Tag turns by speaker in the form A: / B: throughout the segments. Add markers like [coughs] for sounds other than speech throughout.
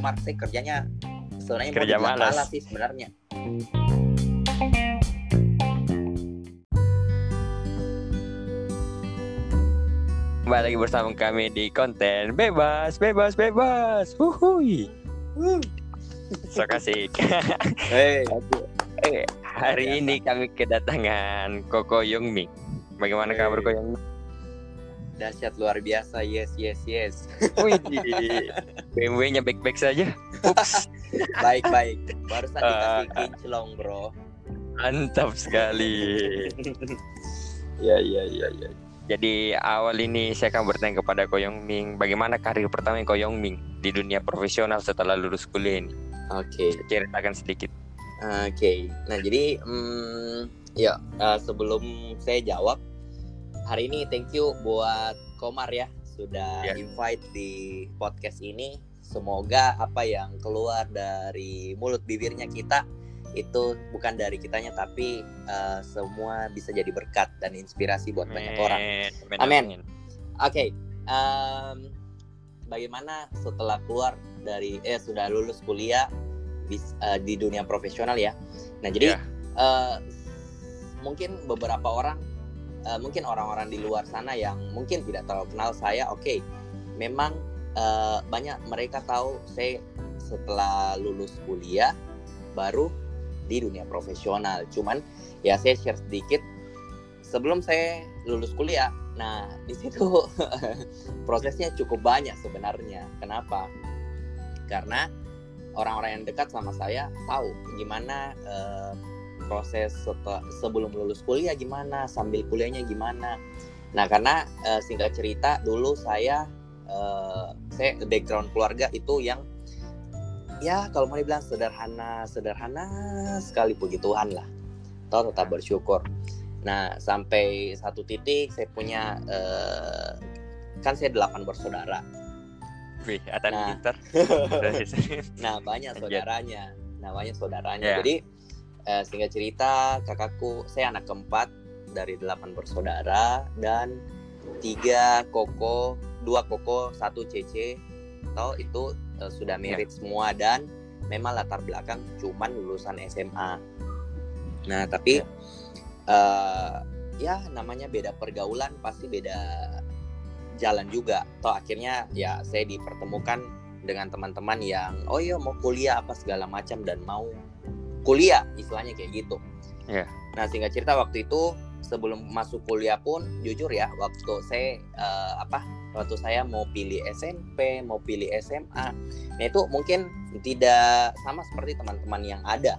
A: Mark saya kerjanya sebenarnya
B: Kerja malas.
A: malas sih sebenarnya.
B: Kembali lagi bersama kami di konten bebas, bebas, bebas. Huhui. So kasih. [laughs] Eh, hari ini kami kedatangan Koko Yongming. Bagaimana
A: Hey.
B: kabar Koko Yongming?
A: Dahsyat luar biasa. Yes, yes, yes. [laughs]
B: Wih, BMW-nya baik-baik saja. Ups, [laughs]
A: Baik, baik. Barusan dikasih
B: Ah.
A: kinclong, bro.
B: mantap sekali. [laughs] Ya, ya, ya, ya. Jadi awal ini saya akan bertanya kepada Ko Yongming, bagaimana karir pertama Ko Yongming di dunia profesional setelah lulus kuliah ini?
A: Oke.
B: Ceritakan sedikit.
A: Oke, nah jadi hmm, ya eh, sebelum saya jawab hari ini thank you buat Komar ya sudah
B: Ya.
A: invite di podcast ini. Semoga apa yang keluar dari mulut bibirnya kita itu bukan dari kitanya tapi eh, semua bisa jadi berkat dan inspirasi buat banyak orang. Amin. Oke, em, bagaimana setelah keluar dari eh sudah lulus kuliah bis- eh, di dunia profesional ya? Nah jadi
B: Ya.
A: eh, mungkin beberapa orang, eh, mungkin orang-orang di luar sana yang mungkin tidak terlalu kenal saya, oke, memang eh, banyak mereka tahu saya setelah lulus kuliah baru di dunia profesional. Cuman ya saya share sedikit sebelum saya lulus kuliah. Nah, [laughs] di situ prosesnya cukup banyak sebenarnya. Kenapa? Karena orang-orang yang dekat sama saya tahu gimana eh, proses setel- sebelum lulus kuliah gimana, sambil kuliahnya gimana. Nah, karena eh, singkat cerita dulu saya eh, saya background keluarga itu yang ya kalau mau dibilang sederhana, sederhana sekali puji Tuhan lah. Toh tetap bersyukur. Nah, sampai satu titik saya punya eh, kan saya delapan bersaudara.
B: Wih, Atan
A: Nah. [laughs] Nah, banyak saudaranya. Nah, banyak saudaranya.
B: Ya.
A: Jadi eh, singkat cerita, kakakku saya anak keempat dari delapan bersaudara dan tiga koko, dua koko, satu cece. Tahu itu eh, sudah merit semua dan memang latar belakang cuman lulusan SMA. Nah, tapi eh, ya namanya beda pergaulan pasti beda jalan juga. Toh akhirnya ya saya dipertemukan dengan teman-teman yang oh iya mau kuliah apa segala macam dan mau kuliah istilahnya kayak gitu.
B: Iya.
A: Nah singkat cerita waktu itu sebelum masuk kuliah pun jujur ya waktu saya eh, apa waktu saya mau pilih SMP mau pilih SMA nah itu mungkin tidak sama seperti teman-teman yang ada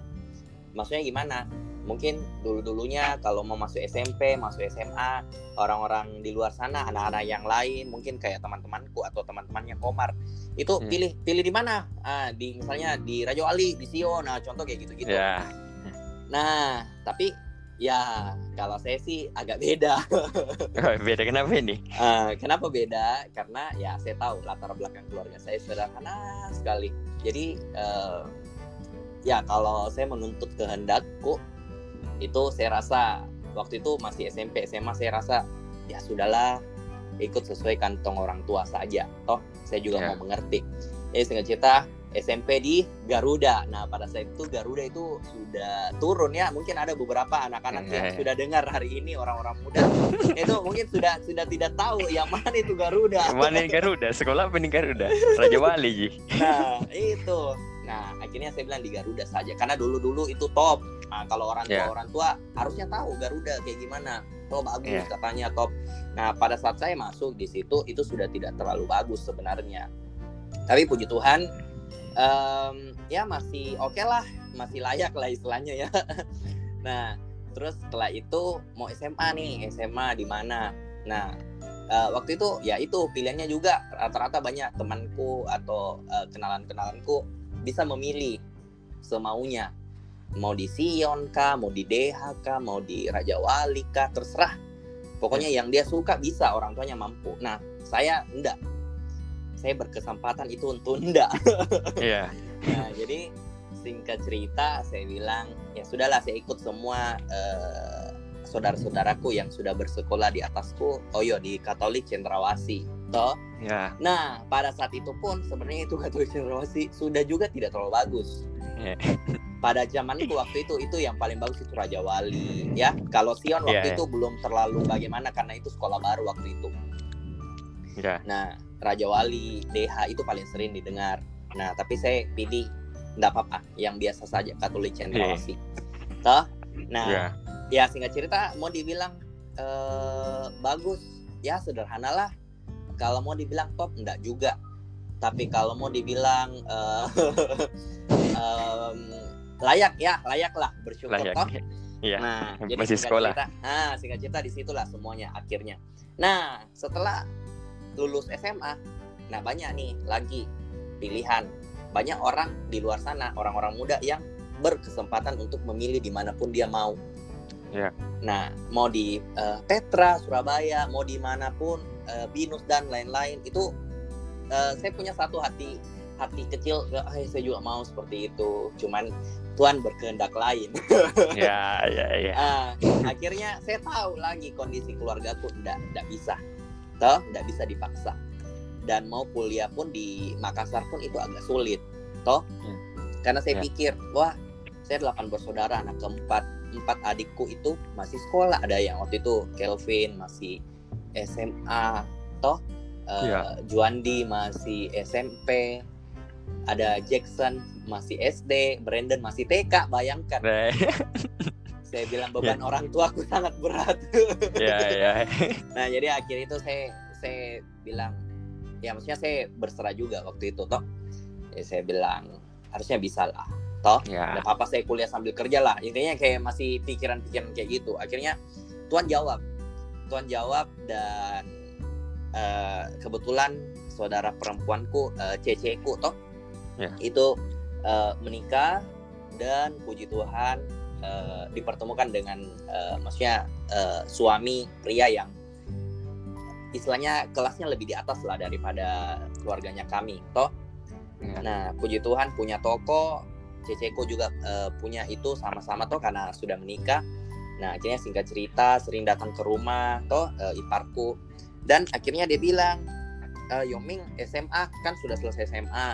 A: maksudnya gimana mungkin dulu-dulunya kalau mau masuk SMP masuk SMA orang-orang di luar sana anak-anak yang lain mungkin kayak teman-temanku atau teman-temannya Komar itu
B: Hmm.
A: pilih pilih di mana? Ah, di misalnya di Rajo Ali di Sio nah contoh kayak gitu-gitu.
B: Ya,
A: nah tapi ya kalau saya sih agak beda.
B: Oh, beda kenapa ini?
A: Ah, kenapa beda? Karena ya saya tahu latar belakang keluarga saya sederhana sekali. Jadi eh, ya kalau saya menuntut kehendakku itu saya rasa waktu itu masih SMP SMA saya rasa ya sudahlah ikut sesuai kantong orang tua saja toh saya juga
B: Ya.
A: mau mengerti jadi singkat cerita SMP di Garuda nah pada saat itu Garuda itu sudah turun ya mungkin ada beberapa anak-anak yang
B: Ya.
A: sudah dengar hari ini orang-orang muda itu mungkin sudah sudah tidak tahu yang mana itu Garuda
B: Mana yang Garuda? Sekolah apa Garuda? Raja Wali.
A: Nah, itu. Nah, akhirnya saya bilang di Garuda saja karena dulu-dulu itu top. Nah, kalau orang tua
B: Ya.
A: orang tua harusnya tahu Garuda kayak gimana. Oh, bagus
B: Ya.
A: katanya top. Nah, pada saat saya masuk di situ itu sudah tidak terlalu bagus sebenarnya. Tapi puji Tuhan em, ya masih oke lah, masih layak lah istilahnya ya. [laughs] nah, terus setelah itu mau SMA nih, SMA di mana? Nah, eh, waktu itu ya itu pilihannya juga rata-rata banyak temanku atau eh, kenalan-kenalanku bisa memilih semaunya mau di Sion kah, mau di DH kah, mau di Raja Wali kah, terserah. Pokoknya yang dia suka bisa orang tuanya mampu. Nah, saya enggak. Saya berkesempatan itu untuk enggak. [laughs]
B: Iya.
A: Nah, jadi singkat cerita saya bilang ya sudahlah saya ikut semua eh, saudara-saudaraku yang sudah bersekolah di atasku. Oh iya di Katolik Cendrawasih. Toh
B: Ya.
A: Nah, pada saat itu pun sebenarnya itu Katolik cendrawasih sudah juga tidak terlalu bagus.
B: Ya.
A: Pada zamanku waktu itu itu yang paling bagus itu Raja Wali ya. Kalau Sion waktu
B: Iya, iya.
A: itu belum terlalu bagaimana karena itu sekolah baru waktu itu.
B: Ya.
A: Nah, Raja Wali, DH itu paling sering didengar. Nah, tapi saya pilih enggak apa-apa yang biasa saja Katolik cendrawasih. Toh? Nah,
B: Ya.
A: ya singkat cerita mau dibilang eh, bagus ya sederhana lah kalau mau dibilang top enggak juga tapi kalau mau dibilang eh, [laughs] em, layak ya layak lah bersyukur
B: Layak.
A: toh
B: Iya.
A: nah [laughs] jadi
B: Masih sekolah.
A: cerita, nah singkat cerita di situlah semuanya akhirnya nah setelah lulus SMA nah banyak nih lagi pilihan banyak orang di luar sana orang-orang muda yang berkesempatan untuk memilih di mana pun dia mau
B: Ya.
A: nah mau di eh, Petra Surabaya mau di mana pun eh, Binus dan lain-lain itu eh, saya punya satu hati hati kecil ya, "Ah, saya juga mau seperti itu cuman Tuhan berkehendak lain
B: Ya, ya, ya.
A: Akhirnya saya tahu lagi kondisi keluargaku enggak enggak bisa toh enggak bisa dipaksa dan mau kuliah pun di Makassar pun itu agak sulit toh
B: Hmm.
A: karena saya
B: Ya.
A: pikir wah saya delapan bersaudara anak keempat empat adikku itu masih sekolah ada yang waktu itu Kelvin masih SMA toh Eh,
B: Ya.
A: Juandi masih SMP ada Jackson masih SD Brandon masih TK bayangkan [laughs] saya bilang beban orang tua aku sangat berat.
B: ya, [laughs] ya.
A: nah jadi akhir itu saya saya bilang ya maksudnya saya berserah juga waktu itu toh. Ya, saya bilang harusnya bisa lah toh.
B: Ya.
A: Ada apa saya kuliah sambil kerja lah intinya kayak masih pikiran-pikiran kayak gitu. Akhirnya Tuhan jawab, Tuhan jawab dan eh, kebetulan saudara perempuanku eh, ceceku toh
B: Ya.
A: itu eh, menikah dan puji Tuhan eh, dipertemukan dengan eh, maksudnya eh, suami pria yang istilahnya kelasnya lebih di atas lah daripada keluarganya kami toh
B: Ya.
A: nah puji Tuhan punya toko Ceceku juga eh, punya itu sama-sama toh karena sudah menikah nah akhirnya singkat cerita sering datang ke rumah toh eh, iparku dan akhirnya dia bilang e, Yoming SMA kan sudah selesai SMA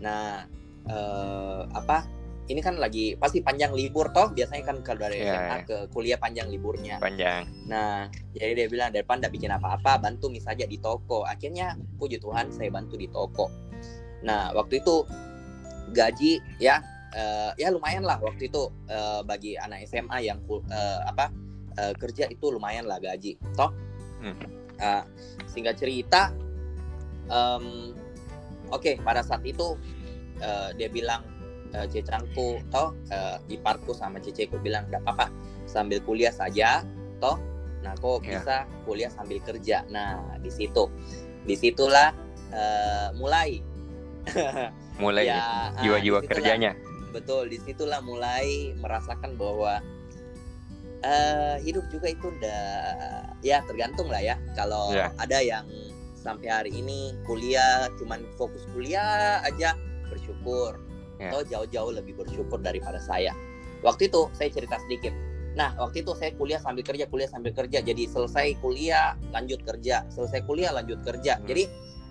A: nah eh, apa ini kan lagi pasti panjang libur toh biasanya kan kalau dari
B: Iya,
A: SMA
B: iya.
A: ke kuliah panjang liburnya
B: Panjang.
A: Nah, jadi dia bilang daripada tidak bikin apa-apa, bantu mis saja di toko. Akhirnya, puji Tuhan, saya bantu di toko. Nah, waktu itu gaji ya, eh, ya lumayan lah waktu itu eh, bagi anak SMA yang eh, apa eh, kerja itu lumayan lah gaji, toh.
B: Hmm.
A: Eh, singkat cerita, em, oke pada saat itu eh, dia bilang eh, cecangku, toh eh, iparku sama ceceku bilang tidak apa-apa sambil kuliah saja, toh Nah, kok
B: Ya.
A: bisa kuliah sambil kerja. Nah, di situ, di situlah eh, mulai. [laughs]
B: Mulai
A: Ya, ah,
B: jiwa-jiwa kerjanya.
A: Betul, di situlah mulai merasakan bahwa eh hidup juga itu udah ya tergantung lah ya. Kalau
B: Ya.
A: ada yang sampai hari ini kuliah cuman fokus kuliah aja bersyukur.
B: Ya.
A: Atau jauh-jauh lebih bersyukur daripada saya. Waktu itu saya cerita sedikit. Nah, waktu itu saya kuliah sambil kerja, kuliah sambil kerja. Jadi selesai kuliah, lanjut kerja. Selesai kuliah, lanjut kerja.
B: Hmm.
A: Jadi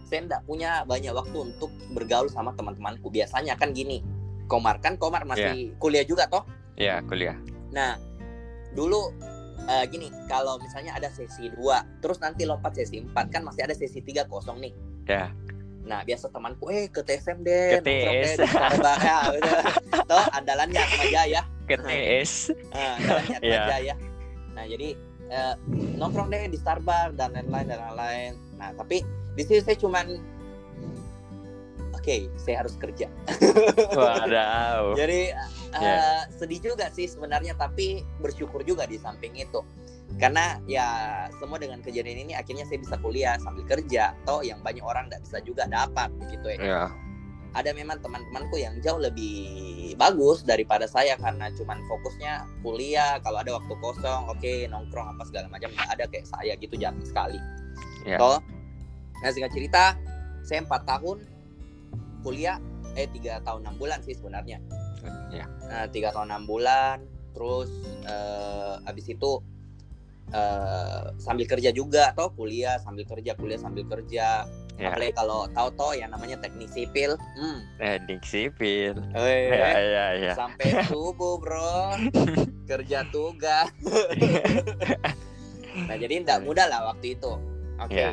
A: saya enggak punya banyak waktu untuk bergaul sama teman-temanku. Biasanya kan gini, Komar kan Komar masih kuliah juga toh.
B: Ya, kuliah.
A: Nah, dulu eh, gini, kalau misalnya ada sesi 2, terus nanti lompat sesi 4, kan masih ada sesi 3 kosong nih.
B: Ya.
A: Nah, biasa temanku, eh ke TSM deh,
B: Ke
A: deh
B: TS.
A: di Starbucks." ya, udah. Toh andalannya Atma Jaya.
B: Ke TS.
A: Ah, andalannya Atma
B: Iya.
A: Jaya. Nah, jadi eh, nongkrong deh di Starbucks dan lain-lain dan lain-lain. Nah, tapi di sini saya cuman oke, saya harus kerja. [laughs]
B: Wadaw.
A: Jadi eh,
B: Ya.
A: sedih juga sih sebenarnya tapi bersyukur juga di samping itu. Karena ya semua dengan kejadian ini akhirnya saya bisa kuliah sambil kerja. Toh yang banyak orang tidak bisa juga dapat begitu ya.
B: Ya.
A: Ada memang teman-temanku yang jauh lebih bagus daripada saya karena cuman fokusnya kuliah. Kalau ada waktu kosong, oke nongkrong apa segala macam nggak ada kayak saya gitu jarang sekali.
B: Ya.
A: Toh, nah singkat cerita, saya empat tahun kuliah, eh tiga tahun enam bulan sih sebenarnya.
B: Ya.
A: Nah, tiga tahun enam bulan terus eh, habis itu uh, sambil kerja juga atau kuliah sambil kerja kuliah sambil kerja
B: Ya.
A: apalagi kalau tahu toh yang namanya teknik sipil hmm
B: Teknik sipil.
A: eh,
B: Ya, ya, ya.
A: sampai [laughs] subuh bro kerja tugas nah jadi tidak mudah lah waktu itu oke
B: Ya.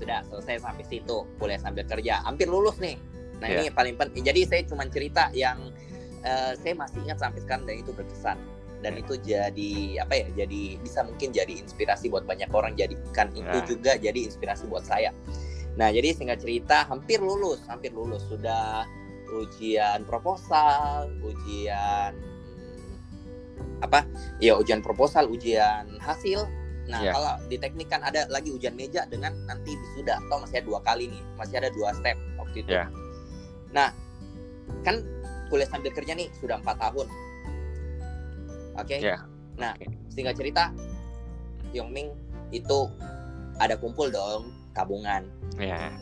A: Sudah selesai sampai situ kuliah sambil kerja hampir lulus nih nah
B: Ya.
A: ini paling penting jadi saya cuma cerita yang eh, saya masih ingat sampai sekarang dan itu berkesan dan
B: Ya.
A: itu jadi apa ya jadi bisa mungkin jadi inspirasi buat banyak orang jadikan itu
B: Ya.
A: juga jadi inspirasi buat saya nah jadi singkat cerita hampir lulus hampir lulus sudah ujian proposal ujian apa ya ujian proposal ujian hasil nah
B: Ya.
A: kalau di teknik kan ada lagi ujian meja dengan nanti wisuda atau masih ada dua kali nih masih ada dua step waktu itu
B: Ya.
A: nah kan kuliah sambil kerja nih sudah empat tahun oke
B: Ya.
A: nah
B: Oke.
A: singkat cerita Yongming itu ada kumpul dong tabungan
B: Ya.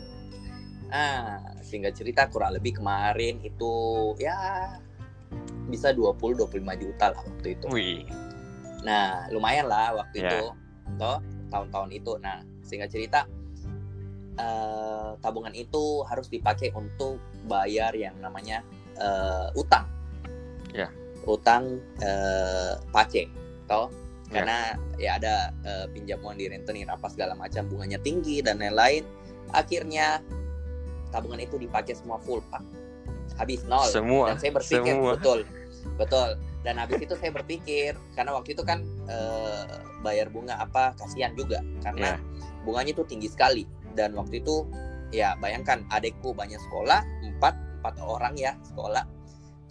A: Ah, singkat cerita kurang lebih kemarin itu ya bisa 20-25 juta lah waktu itu.
B: Wih.
A: Nah, lumayan lah waktu
B: Ya.
A: itu, toh tahun-tahun itu. Nah, singkat cerita eh, tabungan itu harus dipakai untuk bayar yang namanya eh, utang.
B: Ya.
A: Utang eh, pace, toh
B: Ya.
A: karena ya ada eh, pinjaman di rentenir apa segala macam bunganya tinggi dan lain-lain. Akhirnya tabungan itu dipakai semua full pak, habis nol
B: Semua.
A: dan saya berpikir
B: semua.
A: betul betul dan habis itu saya berpikir karena waktu itu kan eh, bayar bunga apa kasihan juga karena
B: Ya.
A: bunganya itu tinggi sekali dan waktu itu ya bayangkan adekku banyak sekolah empat empat orang ya sekolah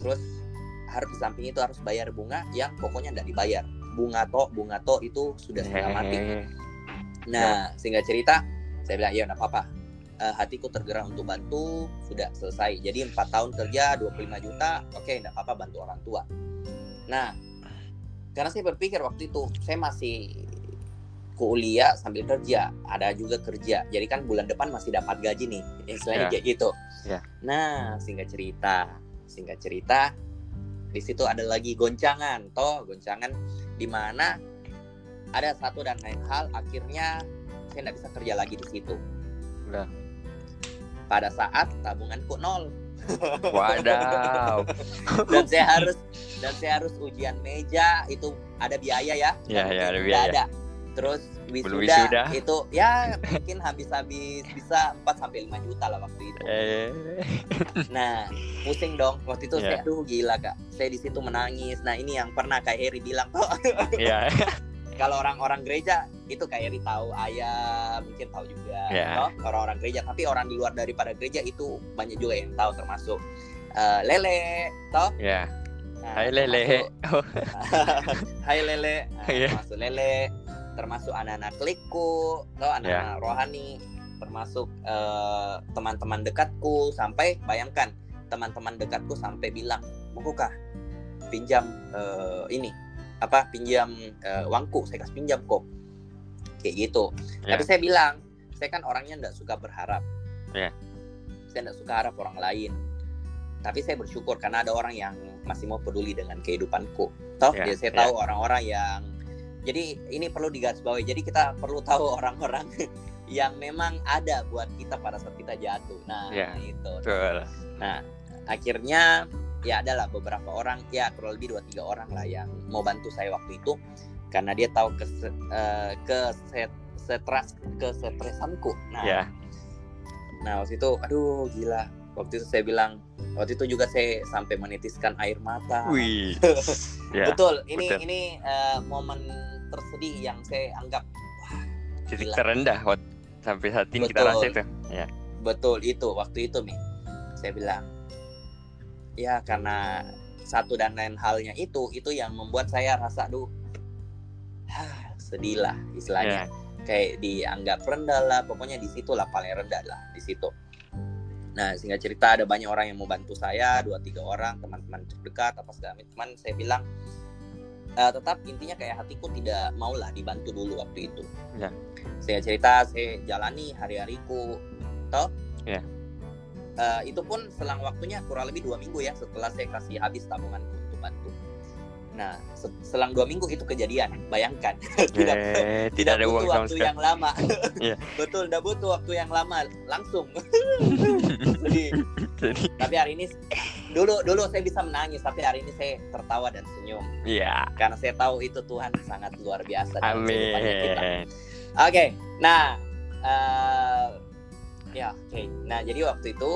A: terus harus di samping itu harus bayar bunga yang pokoknya tidak dibayar bunga to bunga to itu sudah setengah mati. Nah, singkat cerita, saya bilang, ya nggak apa-apa. Eh, hatiku tergerak untuk bantu, sudah selesai. Jadi empat tahun kerja, 25 juta, oke, nggak apa-apa bantu orang tua. Nah, karena saya berpikir waktu itu, saya masih kuliah sambil kerja, ada juga kerja. Jadi kan bulan depan masih dapat gaji nih, istilahnya
B: Ya.
A: kayak gitu.
B: Ya.
A: Nah, singkat cerita, singkat cerita, di situ ada lagi goncangan, toh goncangan di mana ada satu dan lain hal akhirnya saya nggak bisa kerja lagi di situ.
B: Lah.
A: Pada saat tabunganku nol [laughs]
B: Wadaw.
A: dan saya harus dan saya harus ujian meja itu ada biaya ya.
B: Ya,
A: Nggak
B: ya, ada biaya.
A: ada. Terus
B: Belum
A: wisuda,
B: wisuda.
A: itu ya mungkin habis-habis bisa 4 sampai 5 juta lah waktu itu.
B: Eh.
A: Nah, pusing dong waktu itu saya
B: Ya.
A: aduh gila Kak. Saya di situ menangis. Nah, ini yang pernah Kak Heri bilang tuh
B: Ya. [laughs]
A: kalau orang-orang gereja itu kayak Eri tahu ayah mungkin tahu juga toh, orang-orang gereja tapi orang di luar daripada gereja itu banyak juga yang tahu termasuk eh, lele toh
B: Ya.
A: Nah,
B: Hai lele.
A: termasuk- [laughs] [laughs] hai lele Nah,
B: Iya.
A: termasuk lele termasuk anak-anak klikku toh
B: Ya.
A: anak-anak rohani termasuk eh, teman-teman dekatku sampai bayangkan teman-teman dekatku sampai bilang mau kah pinjam eh, ini apa pinjam eh, uangku saya kasih pinjam kok kayak gitu
B: Ya.
A: tapi saya bilang saya kan orangnya nggak suka berharap
B: Ya.
A: saya nggak suka harap orang lain tapi saya bersyukur karena ada orang yang masih mau peduli dengan kehidupanku toh
B: Ya,
A: jadi saya
B: ya.
A: tahu orang-orang yang jadi ini perlu digarisbawahi jadi kita perlu tahu [laughs] orang-orang yang memang ada buat kita pada saat kita jatuh nah
B: Ya.
A: itu
B: Betul.
A: akhirnya ya adalah beberapa orang ya kurang lebih dua tiga orang lah yang mau bantu saya waktu itu karena dia tahu ke ke stres kesetresanku nah
B: Ya.
A: nah waktu itu aduh gila waktu itu saya bilang waktu itu juga saya sampai menitiskan air mata
B: Wih. [laughs] Ya.
A: betul ini
B: betul.
A: ini eh, momen tersedih yang saya anggap
B: Titik
A: Gila.
B: terendah waktu sampai saat ini kita
A: Betul.
B: rasa itu. Ya.
A: betul itu waktu itu nih saya bilang ya karena satu dan lain halnya itu itu yang membuat saya rasa duh hah, sedih lah istilahnya
B: Ya.
A: kayak dianggap rendah lah pokoknya di situ lah paling rendah lah di situ nah singkat cerita ada banyak orang yang mau bantu saya dua tiga orang teman-teman terdekat apa segala macam Cuman saya bilang eh, tetap intinya kayak hatiku tidak mau lah dibantu dulu waktu itu
B: Ya.
A: saya cerita saya jalani hari-hariku toh
B: Ya.
A: Eh, itu pun selang waktunya kurang lebih dua minggu ya setelah saya kasih habis tabunganku untuk bantu Nah, selang dua minggu itu kejadian. Bayangkan, [laughs] tidak
B: eh, [laughs] tidak ada
A: butuh
B: uang
A: waktu
B: sekali.
A: yang lama. [laughs]
B: Iya.
A: Betul, tidak butuh waktu yang lama, langsung.
B: Jadi,
A: Tapi hari ini, dulu dulu saya bisa menangis, tapi hari ini saya tertawa dan senyum
B: ya,
A: karena saya tahu itu Tuhan sangat luar biasa.
B: amin.
A: Oke, nah, eh, ya oke. Nah, jadi waktu itu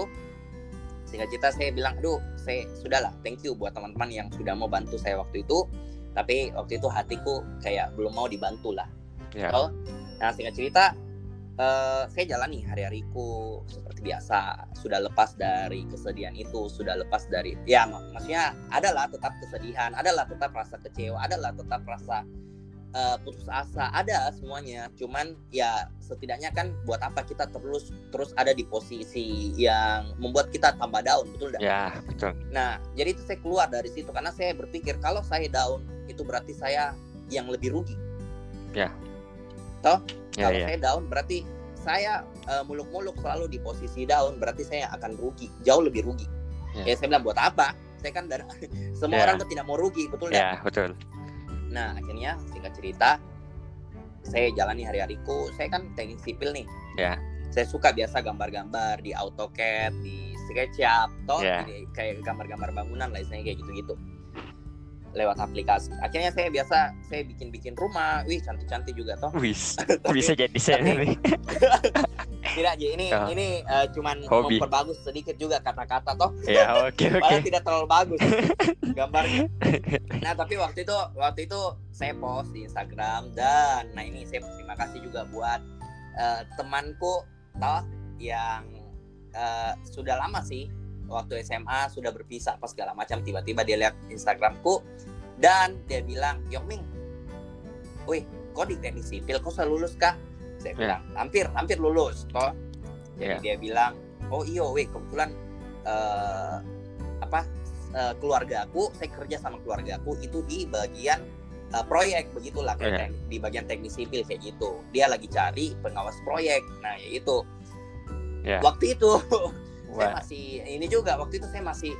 A: singkat cerita saya bilang, aduh, saya sudahlah, thank you buat teman-teman yang sudah mau bantu saya waktu itu. Tapi waktu itu hatiku kayak belum mau dibantu lah.
B: Ya.
A: Oh, nah singkat cerita, eh, saya jalani hari-hariku seperti biasa. Sudah lepas dari kesedihan itu, sudah lepas dari, ya mak- maksudnya adalah tetap kesedihan, adalah tetap rasa kecewa, adalah tetap rasa eh, putus asa, ada semuanya. Cuman ya setidaknya kan buat apa kita terus terus ada di posisi yang membuat kita tambah down, betul nggak?
B: Ya, betul.
A: Nah, jadi itu saya keluar dari situ karena saya berpikir kalau saya down itu berarti saya yang lebih rugi.
B: Ya,
A: kalau
B: ya.
A: saya down berarti saya eh, muluk-muluk selalu di posisi down berarti saya akan rugi, jauh lebih rugi.
B: Ya.
A: Ya, saya bilang buat apa? Saya kan dari [laughs] semua
B: Ya.
A: orang tuh tidak mau rugi, betul nggak?
B: Ya, betul.
A: Nah, akhirnya singkat cerita saya jalani hari-hariku. Saya kan teknik sipil nih.
B: Ya.
A: Saya suka biasa gambar-gambar di AutoCAD, di SketchUp, toh ini kayak gambar-gambar bangunan lah istilahnya kayak gitu-gitu. Lewat aplikasi. Akhirnya saya biasa saya bikin-bikin rumah. Wih, cantik-cantik juga toh.
B: Wis, [laughs]
A: Tapi-
B: bisa jadi saya
A: tapi-. [laughs] Tidak, Ji. ini
B: Oh.
A: ini eh, cuman
B: Hobi.
A: memperbagus sedikit juga kata-kata toh.
B: Ya, oke, [laughs] oke.
A: Padahal tidak terlalu bagus gambarnya. Nah tapi waktu itu waktu itu saya post di Instagram dan nah ini saya berterima kasih juga buat eh, temanku toh yang eh, sudah lama sih waktu SMA sudah berpisah apa segala macam tiba-tiba dia lihat Instagramku dan dia bilang Yongming, wih kok di teknik sipil kok selalu lulus kah? Saya
B: Ya.
A: bilang hampir hampir lulus toh. Jadi
B: Ya.
A: dia bilang oh iyo weh kebetulan eh, apa eh, keluargaku saya kerja sama keluargaku itu di bagian eh, proyek begitulah kayak teknik- di bagian teknik sipil kayak gitu dia lagi cari pengawas proyek nah ya itu
B: Ya.
A: waktu itu [laughs] saya masih ini juga waktu itu saya masih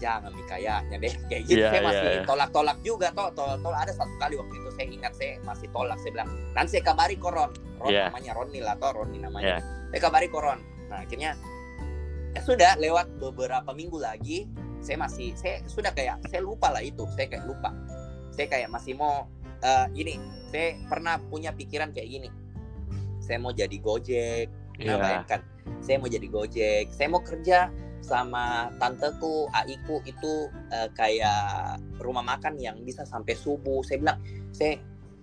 A: jangan nih kayaknya deh [laughs] kayak gitu
B: Iya,
A: saya
B: iya,
A: masih
B: iya.
A: tolak-tolak juga toh tol tol ada satu kali waktu itu saya ingat saya masih tolak saya bilang nanti saya kabari koron Ron
B: Iya.
A: namanya Roni lah toh Roni namanya
B: Iya.
A: saya kabari koron nah akhirnya ya sudah lewat beberapa minggu lagi saya masih saya sudah kayak saya lupa lah itu saya kayak lupa saya kayak masih mau eh, gini saya pernah punya pikiran kayak gini saya mau jadi gojek Nah,
B: ya.
A: bayangkan, saya mau jadi Gojek, saya mau kerja sama tanteku, aiku itu eh, kayak rumah makan yang bisa sampai subuh. Saya bilang, saya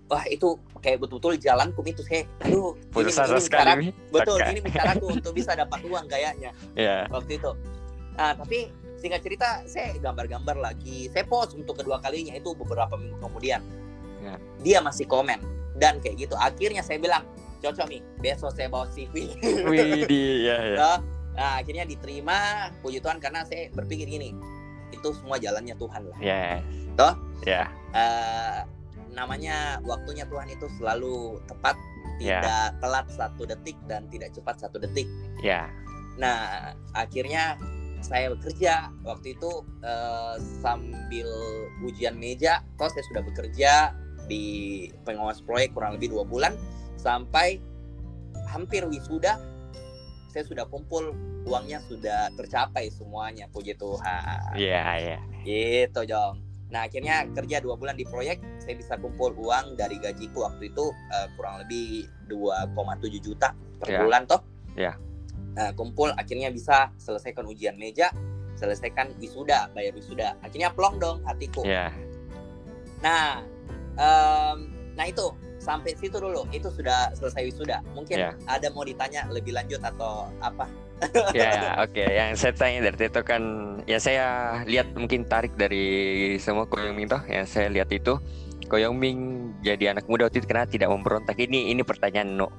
A: wah itu kayak betul-betul jalanku itu saya aduh
B: Putus
A: ini,
B: asa
A: ini
B: sekali
A: cara-
B: nih.
A: betul ini bicaraku untuk bisa dapat uang kayaknya.
B: Ya,
A: waktu itu. Nah tapi singkat cerita saya gambar-gambar lagi. Saya post untuk kedua kalinya itu beberapa minggu kemudian.
B: Ya.
A: dia masih komen dan kayak gitu. Akhirnya saya bilang cocok nih besok saya bawa CV [laughs]
B: wih di ya ya.
A: Nah, nah, akhirnya diterima puji Tuhan karena saya berpikir gini itu semua jalannya Tuhan lah
B: Ya.
A: Toh?
B: Ya,
A: Eh, namanya waktunya Tuhan itu selalu tepat
B: Ya.
A: tidak telat satu detik dan tidak cepat satu detik
B: ya.
A: Nah, akhirnya saya bekerja waktu itu eh, sambil ujian meja, toh saya sudah bekerja di pengawas proyek kurang lebih dua bulan sampai hampir wisuda. Saya sudah kumpul uangnya sudah tercapai semuanya, puji Tuhan.
B: Iya, iya.
A: Gitu, Jong. Nah, akhirnya kerja dua bulan di proyek, saya bisa kumpul uang dari gajiku waktu itu eh, kurang lebih 2,7 juta per
B: Ya.
A: bulan, toh.
B: Ya.
A: Nah, kumpul akhirnya bisa selesaikan ujian meja, selesaikan wisuda, bayar wisuda. Akhirnya plong dong hatiku.
B: Ya.
A: Nah, em, nah itu sampai situ dulu. Itu sudah selesai wisuda. Mungkin
B: Ya.
A: ada mau ditanya lebih lanjut atau apa?
B: Ya, oke. Yang saya tanya dari itu kan, yang saya lihat mungkin tarik dari semua Koyong Ming toh, yang saya lihat itu Koyong Ming jadi anak muda waktu itu karena tidak memberontak. Ini ini pertanyaan no,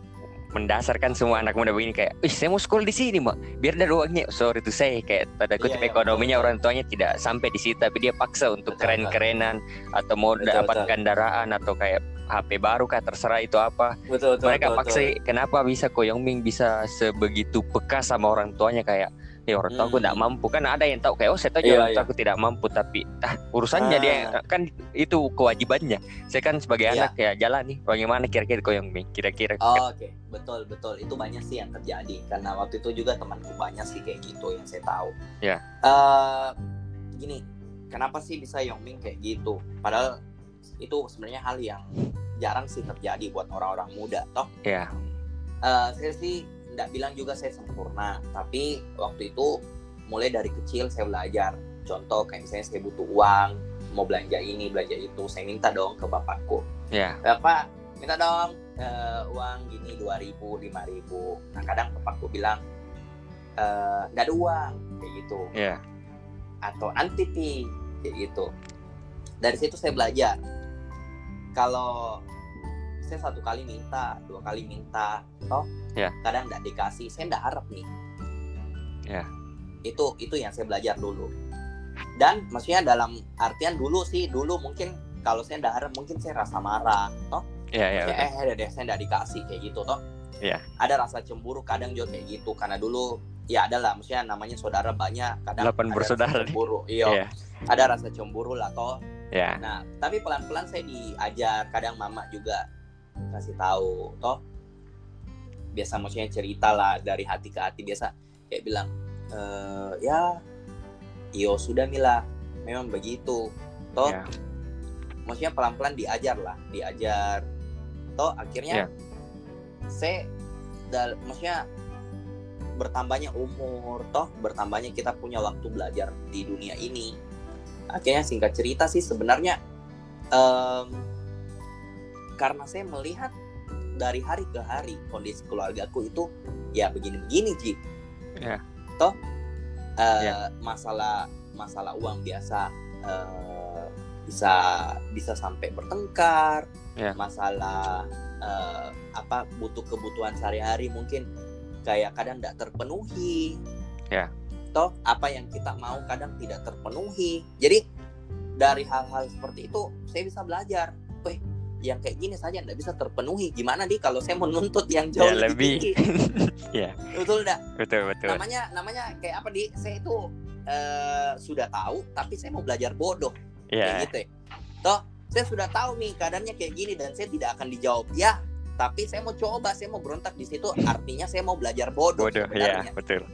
B: mendasarkan semua anak muda begini kayak, ih saya mau sekolah di sini mak, biar ada uangnya. Sorry itu saya kayak tanda kutip
A: Iya, iya,
B: ekonominya
A: betul.
B: orang tuanya tidak sampai di situ, tapi dia paksa untuk
A: Betul,
B: keren-kerenan atau mau
A: Betul,
B: dapat
A: betul.
B: kendaraan atau kayak HP baru kah terserah itu apa
A: Betul,
B: mereka paksa kenapa bisa Koyong Ming bisa sebegitu peka sama orang tuanya kayak ya orang tua aku
A: Hmm.
B: tidak mampu kan ada yang tahu kayak oh saya tahu
A: Iya,
B: orang tua
A: iya.
B: aku tidak mampu tapi ah urusannya
A: Ah.
B: dia kan itu kewajibannya saya kan sebagai
A: Iya.
B: anak ya jalan nih bagaimana kira-kira Koyong Ming kira-kira
A: Oh, Oke, betul betul itu banyak sih yang terjadi karena waktu itu juga temanku banyak sih kayak gitu yang saya tahu.
B: Ya.
A: Eh, gini, kenapa sih bisa Yongming kayak gitu? Padahal itu sebenarnya hal yang jarang sih terjadi buat orang-orang muda, toh.
B: ya
A: Eh, saya sih nggak bilang juga saya sempurna, tapi waktu itu mulai dari kecil saya belajar. Contoh kayak misalnya saya butuh uang, mau belanja ini, belanja itu, saya minta dong ke bapakku.
B: ya
A: Bapak, minta dong eh, uang gini 2000, 5000. Nah, kadang bapakku bilang eh, nggak ada uang kayak gitu.
B: ya
A: Atau nanti kayak gitu. Dari situ saya belajar. Kalau saya satu kali minta, dua kali minta, toh
B: Ya.
A: kadang nggak dikasih, saya nggak harap nih.
B: Ya.
A: Itu itu yang saya belajar dulu. Dan maksudnya dalam artian dulu sih, dulu mungkin kalau saya nggak harap mungkin saya rasa marah, toh
B: ya ya
A: Kayak,
B: betul.
A: eh ada deh saya nggak dikasih kayak gitu toh
B: Iya.
A: ada rasa cemburu kadang juga kayak gitu karena dulu ya ada lah maksudnya namanya saudara banyak kadang
B: Delapan
A: ada
B: bersaudara
A: rasa cemburu iya
B: Iya.
A: ada rasa cemburu lah toh
B: ya
A: nah tapi pelan pelan saya diajar kadang mama juga kasih tahu. Toh biasa maksudnya cerita lah dari hati ke hati. Biasa kayak bilang eh ya iyo sudah Mila memang begitu. Toh
B: ya.
A: maksudnya pelan-pelan diajar lah diajar. Toh akhirnya
B: Iya.
A: saya dal maksudnya bertambahnya umur. Toh bertambahnya kita punya waktu belajar di dunia ini. Akhirnya singkat cerita sih sebenarnya em, karena saya melihat dari hari ke hari kondisi keluargaku itu ya begini-begini Ji
B: Iya.
A: toh eh,
B: Iya.
A: masalah masalah uang biasa eh, bisa bisa sampai bertengkar
B: Iya.
A: masalah eh, apa butuh kebutuhan sehari-hari mungkin kayak kadang tidak terpenuhi
B: Ya.
A: toh apa yang kita mau kadang tidak terpenuhi jadi dari hal-hal seperti itu saya bisa belajar weh yang kayak gini saja tidak bisa terpenuhi gimana nih kalau saya menuntut yang jauh
B: Ya, lebih.
A: tinggi [laughs]
B: Ya.
A: betul dah
B: betul betul
A: namanya namanya kayak apa di saya itu eh, sudah tahu tapi saya mau belajar bodoh kayak
B: ya
A: gitu ya. Toh, saya sudah tahu nih keadaannya kayak gini dan saya tidak akan dijawab ya. Tapi saya mau coba, saya mau berontak di situ. Artinya saya mau belajar bodoh,
B: bodoh ya betul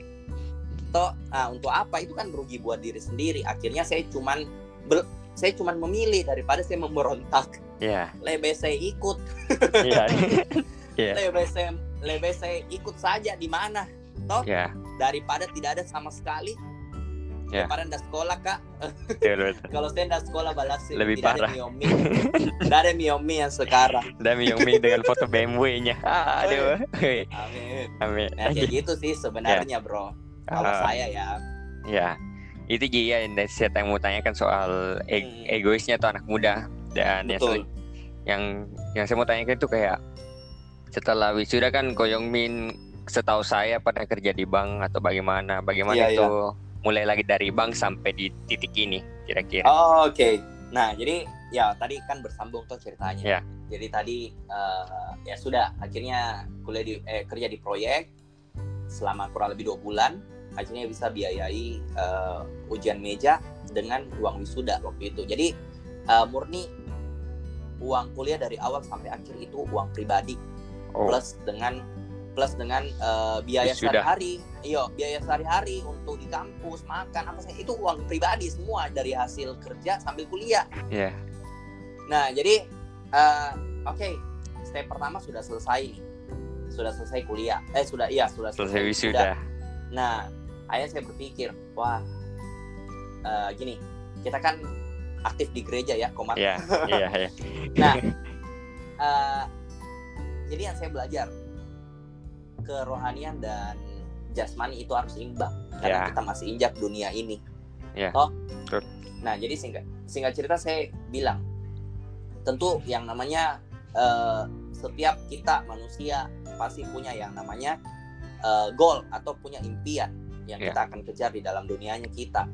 A: Toh, ah, untuk apa itu kan rugi buat diri sendiri. Akhirnya saya cuman saya cuman memilih daripada saya memberontak.
B: Ya
A: Lebih saya ikut,
B: ya Iya.
A: saya lebih saya ikut saja di mana
B: ya
A: daripada tidak ada sama sekali.
B: Ya.
A: Daripada ndak sekolah kak,
B: betul betul [laughs]
A: kalau saya ndak sekolah balas
B: Lebih
A: tidak
B: parah.
A: ada miomi, tidak ada miomi yang sekarang.
B: dan Ming dengan foto BMW-nya [laughs] aduh
A: Amin.
B: amin
A: Nah, kayak gitu sih sebenarnya bro. Kalau
B: Ah.
A: saya ya.
B: Ya, itu Ji ya yang saya mau tanyakan soal e-
A: Hmm.
B: egoisnya tuh anak muda dan yang,
A: Betul.
B: sel- yang yang saya mau tanyakan itu kayak setelah wisuda kan Koyong Min setahu saya pernah kerja di bank atau bagaimana bagaimana
A: Iya,
B: itu mulai lagi dari bank sampai di titik ini kira-kira
A: Oh, Oke. Nah, jadi ya tadi kan bersambung tuh ceritanya.
B: Ya.
A: Jadi tadi eh, ya sudah akhirnya kuliah di eh, kerja di proyek selama kurang lebih dua bulan. Akhirnya bisa biayai eh, ujian meja dengan uang wisuda waktu itu. Jadi eh, murni uang kuliah dari awal sampai akhir itu uang pribadi.
B: Oh.
A: Plus dengan plus dengan eh, biaya sehari-hari, iya biaya sehari-hari untuk di kampus makan apa sih itu uang pribadi semua dari hasil kerja sambil kuliah.
B: ya
A: Nah jadi eh, oke step pertama sudah selesai nih, sudah selesai kuliah, eh sudah iya sudah
B: selesai wisuda.
A: Nah akhirnya saya berpikir wah eh, gini kita kan aktif di gereja ya komat.
B: ya iya ya [laughs]
A: Nah, eh, jadi yang saya belajar kerohanian dan jasmani itu harus imbang karena
B: Ya.
A: kita masih injak dunia ini.
B: Ya,
A: Toh?
B: betul.
A: Nah, jadi singkat singkat cerita saya bilang tentu yang namanya eh, setiap kita manusia pasti punya yang namanya eh, goal atau punya impian yang
B: Ya.
A: kita akan kejar di dalam dunianya kita.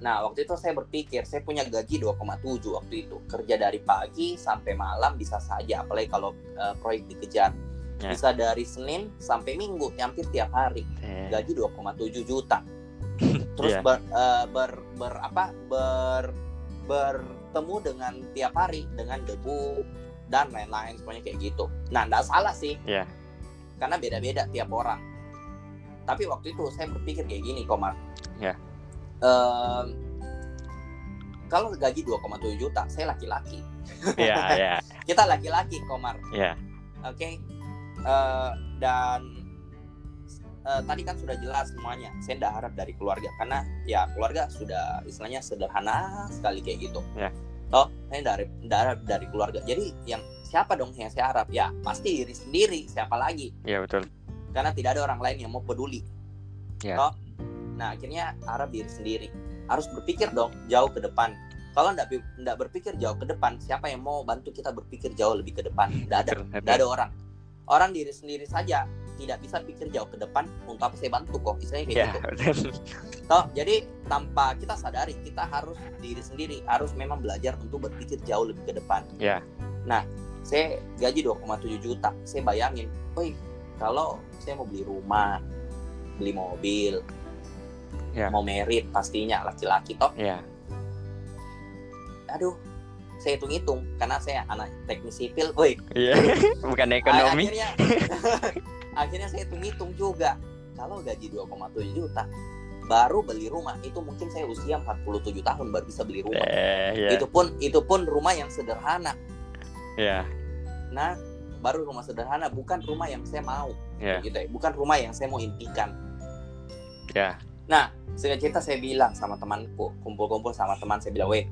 A: Nah, waktu itu saya berpikir, saya punya gaji 2,7 waktu itu. Kerja dari pagi sampai malam bisa saja, apalagi kalau eh, proyek dikejar.
B: Ya.
A: Bisa dari Senin sampai Minggu, hampir tiap hari.
B: Eh,
A: Gaji 2,7 juta. [laughs] terus
B: Iya.
A: ber, eh, ber ber apa ber bertemu dengan tiap hari dengan debu dan lain-lain semuanya kayak gitu nah nggak salah sih
B: Iya.
A: karena beda-beda tiap orang tapi waktu itu saya berpikir kayak gini Komar
B: Iya.
A: Em, kalau gaji 2,7 juta saya laki-laki
B: Iya, [laughs] iya,
A: kita laki-laki Komar
B: iya.
A: Oke. Eh, dan eh, tadi kan sudah jelas semuanya. Saya tidak harap dari keluarga karena ya keluarga sudah istilahnya sederhana sekali kayak gitu.
B: Ya.
A: Toh, saya tidak harap, dari keluarga. Jadi yang siapa dong yang saya harap? Ya pasti diri sendiri. Siapa lagi?
B: Iya, betul.
A: Karena tidak ada orang lain yang mau peduli.
B: Ya.
A: Toh, nah akhirnya harap diri sendiri. Harus berpikir dong jauh ke depan. Kalau tidak tidak berpikir jauh ke depan, siapa yang mau bantu kita berpikir jauh lebih ke depan? Tidak ada. Tidak ada orang. Orang diri sendiri saja tidak bisa pikir jauh ke depan untuk apa saya bantu kok istilahnya kayak
B: Iya,
A: gitu. Toh, jadi tanpa kita sadari kita harus diri sendiri harus memang belajar untuk berpikir jauh lebih ke depan.
B: Iya.
A: Nah, saya gaji 2,7 juta. Saya bayangin, "Woi, kalau saya mau beli rumah, beli mobil,
B: Iya.
A: mau merit pastinya laki-laki toh.
B: Iya.
A: Aduh, saya hitung-hitung karena saya anak teknik sipil, woi,
B: Iya. [laughs] Bukan ekonomi.
A: akhirnya [laughs] akhirnya saya hitung-hitung juga kalau gaji 2,7 juta baru beli rumah itu mungkin saya usia 47 tahun baru bisa beli rumah
B: Eh, iya.
A: itu pun itu pun rumah yang sederhana
B: Iya.
A: nah baru rumah sederhana bukan rumah yang saya mau
B: Iya.
A: gitu ya bukan rumah yang saya mau impikan
B: Iya.
A: Nah singkat cerita saya bilang sama temanku kumpul-kumpul sama teman saya bilang weh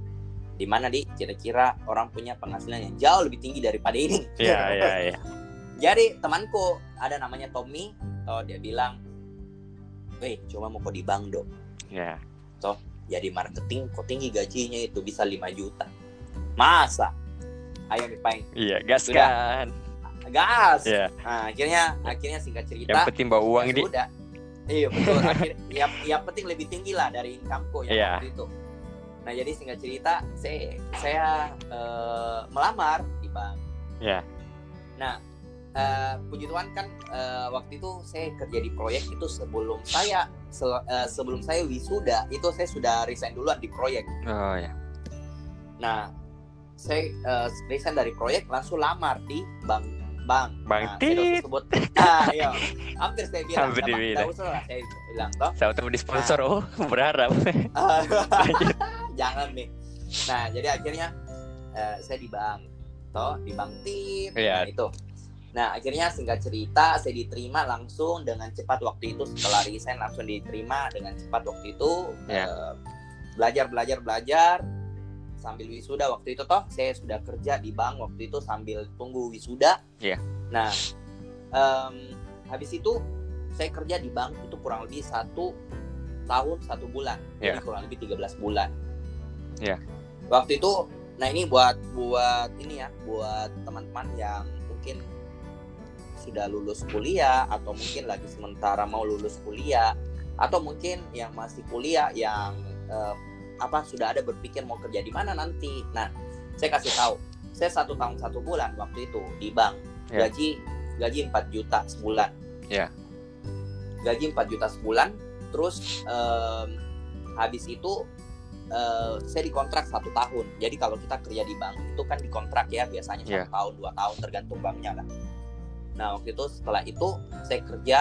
A: di mana di kira-kira orang punya penghasilan yang jauh lebih tinggi daripada ini [laughs]
B: Iya, iya, [laughs] iya.
A: Jadi temanku ada namanya Tommy, oh dia bilang, "Weh, coba mau kok di bank dong.
B: Iya.
A: Jadi marketing kok tinggi gajinya itu bisa 5 juta. Masa? Ayo dipain.
B: Iya, gas
A: Sudah.
B: kan.
A: Gas.
B: Iya.
A: Nah, akhirnya akhirnya singkat
B: Yang
A: cerita
B: penting bawa uang
A: ya
B: ini.
A: sudah. Iya betul. [laughs] Akhir, ya, yang penting lebih tinggi lah dari incomeku yang
B: Iya.
A: waktu itu. Nah jadi singkat cerita, saya saya eh, melamar di bank.
B: Iya.
A: Nah, eh, puji Tuhan kan eh, waktu itu saya kerja di proyek itu sebelum saya se- eh, sebelum saya wisuda itu saya sudah resign duluan di proyek.
B: Oh, ya.
A: Nah, saya eh, resign dari proyek langsung lamar di bank bank.
B: Bank
A: nah, saya
B: tit.
A: sebut. Ah, iya. Hampir saya bilang.
B: Hampir dibilang.
A: usah lah saya bilang toh.
B: Saya tahu di sponsor. Oh, berharap. [laughs]
A: Jangan nih. Nah, jadi akhirnya eh, saya di bank, toh di bank tip,
B: Iya.
A: nah, itu. Nah, akhirnya singkat cerita saya diterima langsung dengan cepat waktu itu setelah resign langsung diterima dengan cepat waktu itu.
B: Iya.
A: Eh, belajar belajar belajar sambil wisuda waktu itu toh saya sudah kerja di bank waktu itu sambil tunggu wisuda.
B: Iya.
A: Nah, em, habis itu saya kerja di bank itu kurang lebih satu tahun satu bulan jadi
B: Iya.
A: kurang lebih 13 bulan
B: Iya.
A: waktu itu nah ini buat buat ini ya buat teman-teman yang mungkin sudah lulus kuliah atau mungkin lagi sementara mau lulus kuliah atau mungkin yang masih kuliah yang eh, apa sudah ada berpikir mau kerja di mana nanti nah saya kasih tahu saya satu tahun satu bulan waktu itu di bank
B: Iya.
A: gaji gaji 4 juta sebulan
B: Iya.
A: gaji 4 juta sebulan terus em, habis itu eh, saya dikontrak satu tahun jadi kalau kita kerja di bank itu kan dikontrak ya biasanya satu
B: Iya.
A: tahun dua tahun tergantung banknya lah nah waktu itu setelah itu saya kerja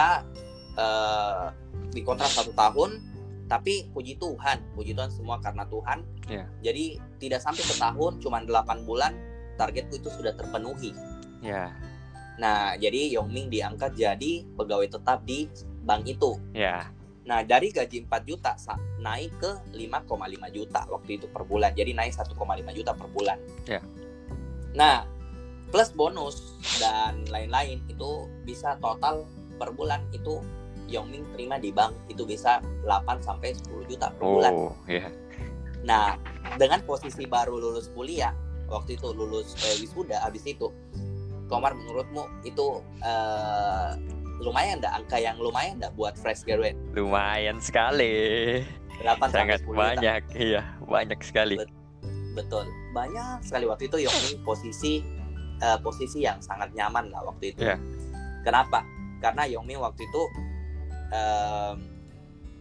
A: eh, dikontrak satu tahun tapi puji Tuhan puji Tuhan semua karena Tuhan
B: Iya.
A: jadi tidak sampai setahun cuma 8 bulan targetku itu sudah terpenuhi
B: Ya.
A: nah jadi Yongming diangkat jadi pegawai tetap di bank itu
B: Ya.
A: Nah, dari gaji 4 juta naik ke 5,5 juta waktu itu per bulan. Jadi naik 1,5 juta per bulan.
B: Ya.
A: Nah, plus bonus dan lain-lain itu bisa total per bulan itu Yongming terima di bank itu bisa 8 sampai 10 juta per bulan.
B: Oh, ya.
A: Nah, dengan posisi baru lulus kuliah, waktu itu lulus eh, wisuda habis itu Komar menurutmu itu eh, lumayan enggak angka yang lumayan enggak buat fresh graduate?
B: Lumayan sekali.
A: 8 sampai
B: Sangat
A: 10 juta.
B: banyak. Iya, banyak sekali.
A: Betul. Banyak sekali waktu itu Yongmin posisi eh, posisi yang sangat nyaman lah waktu itu.
B: Iya.
A: Kenapa? Karena Yongmin waktu itu em,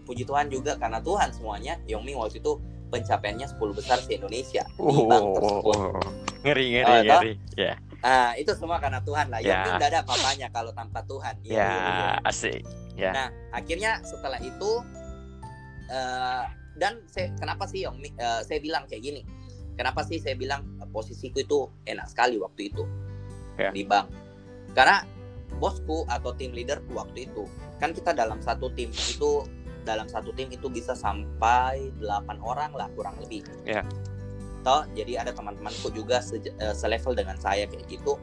A: puji Tuhan juga karena Tuhan semuanya Yongming waktu itu pencapaiannya 10 besar di Indonesia di
B: Oh,
A: bank
B: oh,
A: tersebut.
B: oh, oh. ngeri ngeri
A: Oh,
B: ngeri. Ya,
A: Nah, itu semua karena Tuhan lah.
B: Ya.
A: Yongming nggak ada apa-apanya kalau tanpa Tuhan. Iya,
B: ya
A: iya, iya.
B: asik. Ya.
A: Nah, akhirnya setelah itu eh, dan saya kenapa sih Yongming eh, saya bilang kayak gini? Kenapa sih saya bilang eh, posisiku itu enak sekali waktu itu
B: Ya.
A: di bank? Karena bosku atau tim leader waktu itu kan kita dalam satu tim itu dalam satu tim itu bisa sampai 8 orang lah kurang lebih.
B: Ya.
A: Toh, jadi ada teman-temanku juga seje- eh, selevel dengan saya kayak gitu.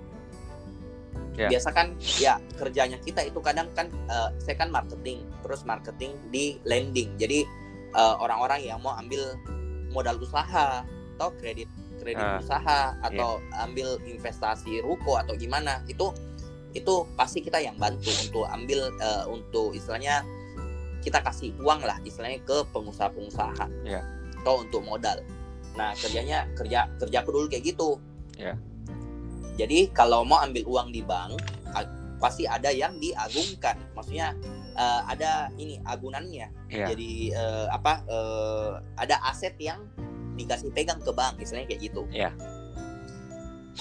B: Ya.
A: Biasa kan ya kerjanya kita itu kadang kan eh, saya kan marketing, terus marketing di lending. Jadi eh, orang-orang yang mau ambil modal usaha atau kredit kredit
B: Ah,
A: usaha atau ambil investasi ruko atau gimana itu itu pasti kita yang bantu untuk ambil eh, untuk istilahnya kita kasih uang lah istilahnya ke pengusaha-pengusaha
B: Ya.
A: atau untuk modal. Nah kerjanya kerja kerjaku dulu kayak gitu.
B: Ya.
A: Jadi kalau mau ambil uang di bank pasti ada yang diagungkan, maksudnya eh, ada ini agunannya.
B: Ya.
A: Jadi eh, apa eh, ada aset yang dikasih pegang ke bank istilahnya kayak gitu.
B: Ya.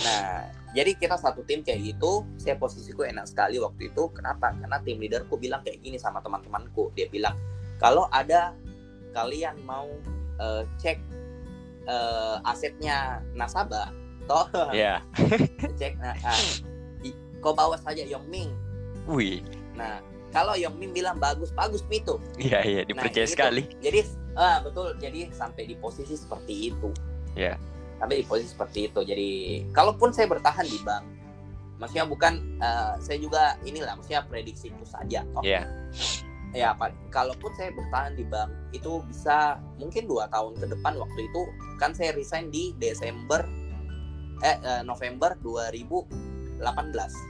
A: Nah, jadi kita satu tim kayak gitu. Saya posisiku enak sekali waktu itu. Kenapa? Karena tim leaderku bilang kayak gini sama teman-temanku. Dia bilang kalau ada kalian mau eh, cek eh, asetnya nasabah, toh
B: Ya. [laughs]
A: cek nah, ah, i- kau bawa saja Yongming.
B: Wih.
A: Nah, kalau Yongming bilang bagus, bagus itu.
B: Iya iya dipercaya
A: gitu.
B: sekali.
A: Jadi ah betul. Jadi sampai di posisi seperti itu.
B: Ya.
A: Sampai di posisi seperti itu. Jadi kalaupun saya bertahan di bank, maksudnya bukan eh, saya juga inilah maksudnya prediksiku saja. toh.
B: Ya.
A: Ya, Pak. Kalaupun saya bertahan di bank itu bisa mungkin dua tahun ke depan waktu itu kan saya resign di Desember eh eh, November 2018.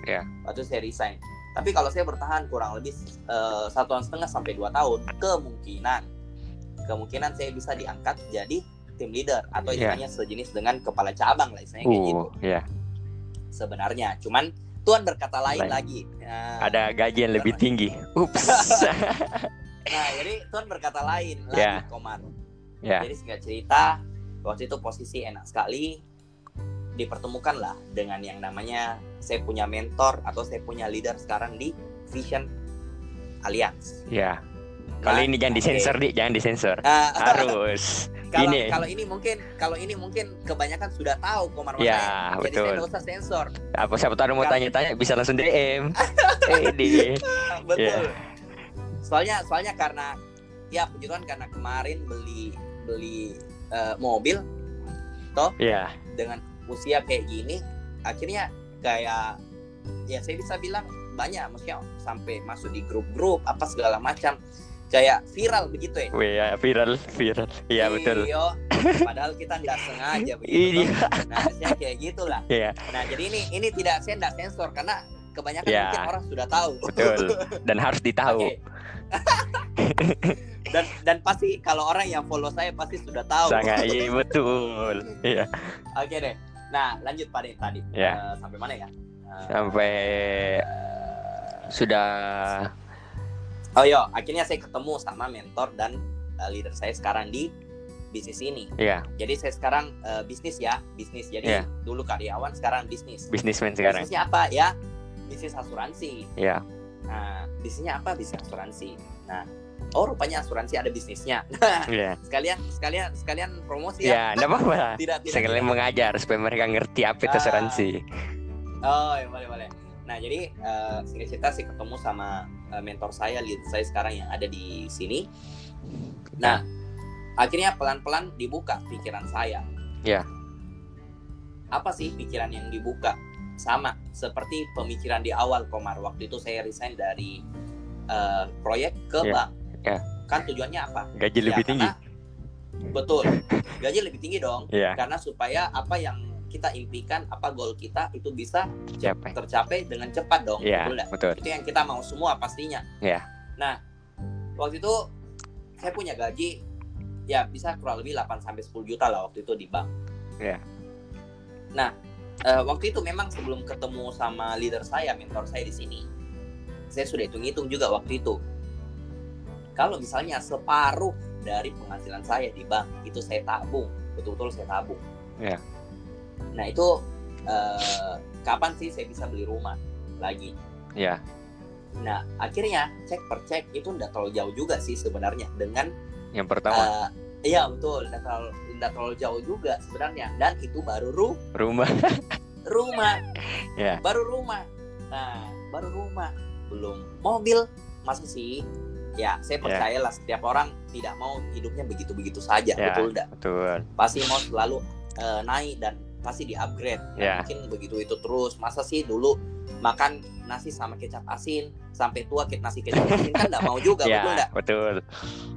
B: Ya.
A: Waktu saya resign. Tapi kalau saya bertahan kurang lebih satu tahun setengah sampai dua tahun, kemungkinan kemungkinan saya bisa diangkat jadi tim leader atau
B: Ya.
A: istilahnya sejenis dengan kepala cabang lah istilahnya kayak gitu
B: Uh, ya.
A: sebenarnya. Cuman Tuhan berkata lain
B: Lain.
A: lagi. Nah,
B: Ada gaji yang lebih tinggi. Ups. [laughs]
A: Nah, jadi Tuhan berkata lain lagi, Komar.
B: ya.
A: Jadi singkat cerita, waktu itu posisi enak sekali. Dipertemukanlah dengan yang namanya saya punya mentor atau saya punya leader sekarang di Vision Alliance.
B: Ya. Kali
A: Nah,
B: ini jangan disensor, Dik. Jangan disensor.
A: Nah,
B: Harus. [laughs]
A: kalau
B: ini.
A: kalau ini mungkin kalau ini mungkin kebanyakan sudah tahu Komar
B: Ya.
A: Jadi saya
B: betul.
A: nggak usah sensor.
B: Apa siapa tahu mau tanya-tanya bisa langsung DM. [laughs] eh, di.
A: Betul.
B: Ya.
A: Soalnya soalnya karena ya puji Tuhan karena kemarin beli beli eh, mobil
B: Ya.
A: dengan usia kayak gini akhirnya kayak ya saya bisa bilang banyak maksudnya sampai masuk di grup-grup apa segala macam kayak viral begitu ya
B: Wih, ya, viral, viral. Iya, betul.
A: Iyo, padahal kita nggak sengaja begitu
B: Iya.
A: nah kayak gitulah
B: Iya,
A: nah jadi ini ini tidak saya tidak sensor karena kebanyakan
B: Ya.
A: mungkin orang sudah tahu
B: betul. [laughs] Dan harus ditahu. [laughs]
A: Dan dan pasti kalau orang yang follow saya pasti sudah tahu
B: Sangat iya, [laughs] betul. Iya.
A: oke deh nah lanjut pada yang tadi
B: Ya.
A: Eh, sampai mana ya Eh,
B: Sampai sudah
A: Oh iya, akhirnya saya ketemu sama mentor dan uh, leader saya sekarang di bisnis ini.
B: ya
A: Jadi saya sekarang uh, bisnis ya, bisnis. Jadi
B: Iya.
A: dulu karyawan, sekarang bisnis.
B: bisnismen sekarang.
A: Bisnisnya apa ya? Bisnis asuransi.
B: Ya.
A: Nah, bisnisnya apa? Bisnis asuransi. Nah, oh rupanya asuransi ada bisnisnya. [laughs]
B: Iya.
A: sekalian, sekalian, sekalian promosi
B: Ya,
A: ya.
B: enggak apa-apa. [laughs]
A: Tidak, tidak.
B: Sekalian
A: tidak.
B: mengajar supaya mereka ngerti apa itu
A: Ah.
B: asuransi.
A: Oh, ya boleh, boleh. Nah, jadi uh, singkat cerita saya ketemu sama uh, mentor saya, leader saya sekarang yang ada di sini. Nah, akhirnya pelan-pelan dibuka pikiran saya.
B: Ya.
A: Apa sih pikiran yang dibuka? Sama seperti pemikiran di awal Komar. Waktu itu saya resign dari uh, proyek ke
B: Ya,
A: bank.
B: ya.
A: Kan tujuannya apa?
B: Gaji
A: Ya,
B: lebih tinggi.
A: karena- betul. Gaji lebih tinggi dong.
B: Iya.
A: Karena supaya apa yang kita impikan, apa goal kita itu bisa tercapai dengan cepat dong.
B: Iya,
A: Betul
B: betul.
A: itu yang kita mau semua pastinya.
B: Iya.
A: Nah, waktu itu saya punya gaji ya bisa kurang lebih 8 sampai 10 juta lah waktu itu di bank.
B: Iya.
A: Nah, eh, waktu itu memang sebelum ketemu sama leader saya, mentor saya di sini, saya sudah hitung-hitung juga waktu itu. kalau misalnya separuh dari penghasilan saya di bank itu saya tabung betul-betul saya tabung
B: Iya.
A: Nah itu eh, kapan sih saya bisa beli rumah lagi?
B: Ya
A: nah akhirnya cek per cek itu tidak terlalu jauh juga sih sebenarnya dengan
B: yang pertama?
A: eh, iya betul tidak terlalu terlalu jauh juga sebenarnya. Dan itu baru ru
B: rumah. [laughs]
A: rumah.
B: Ya.
A: baru rumah. Nah baru rumah. Belum. Mobil. Masa sih? Ya saya
B: Ya.
A: percayalah setiap orang tidak mau hidupnya begitu begitu saja.
B: Ya.
A: betul tidak
B: betul.
A: Pasti mau selalu eh, naik dan pasti di upgrade
B: Ya.
A: mungkin begitu itu terus. Masa sih dulu makan nasi sama kecap asin sampai tua kita nasi kecap asin? Kan nggak mau juga [laughs] betul
B: ya
A: nggak?
B: betul.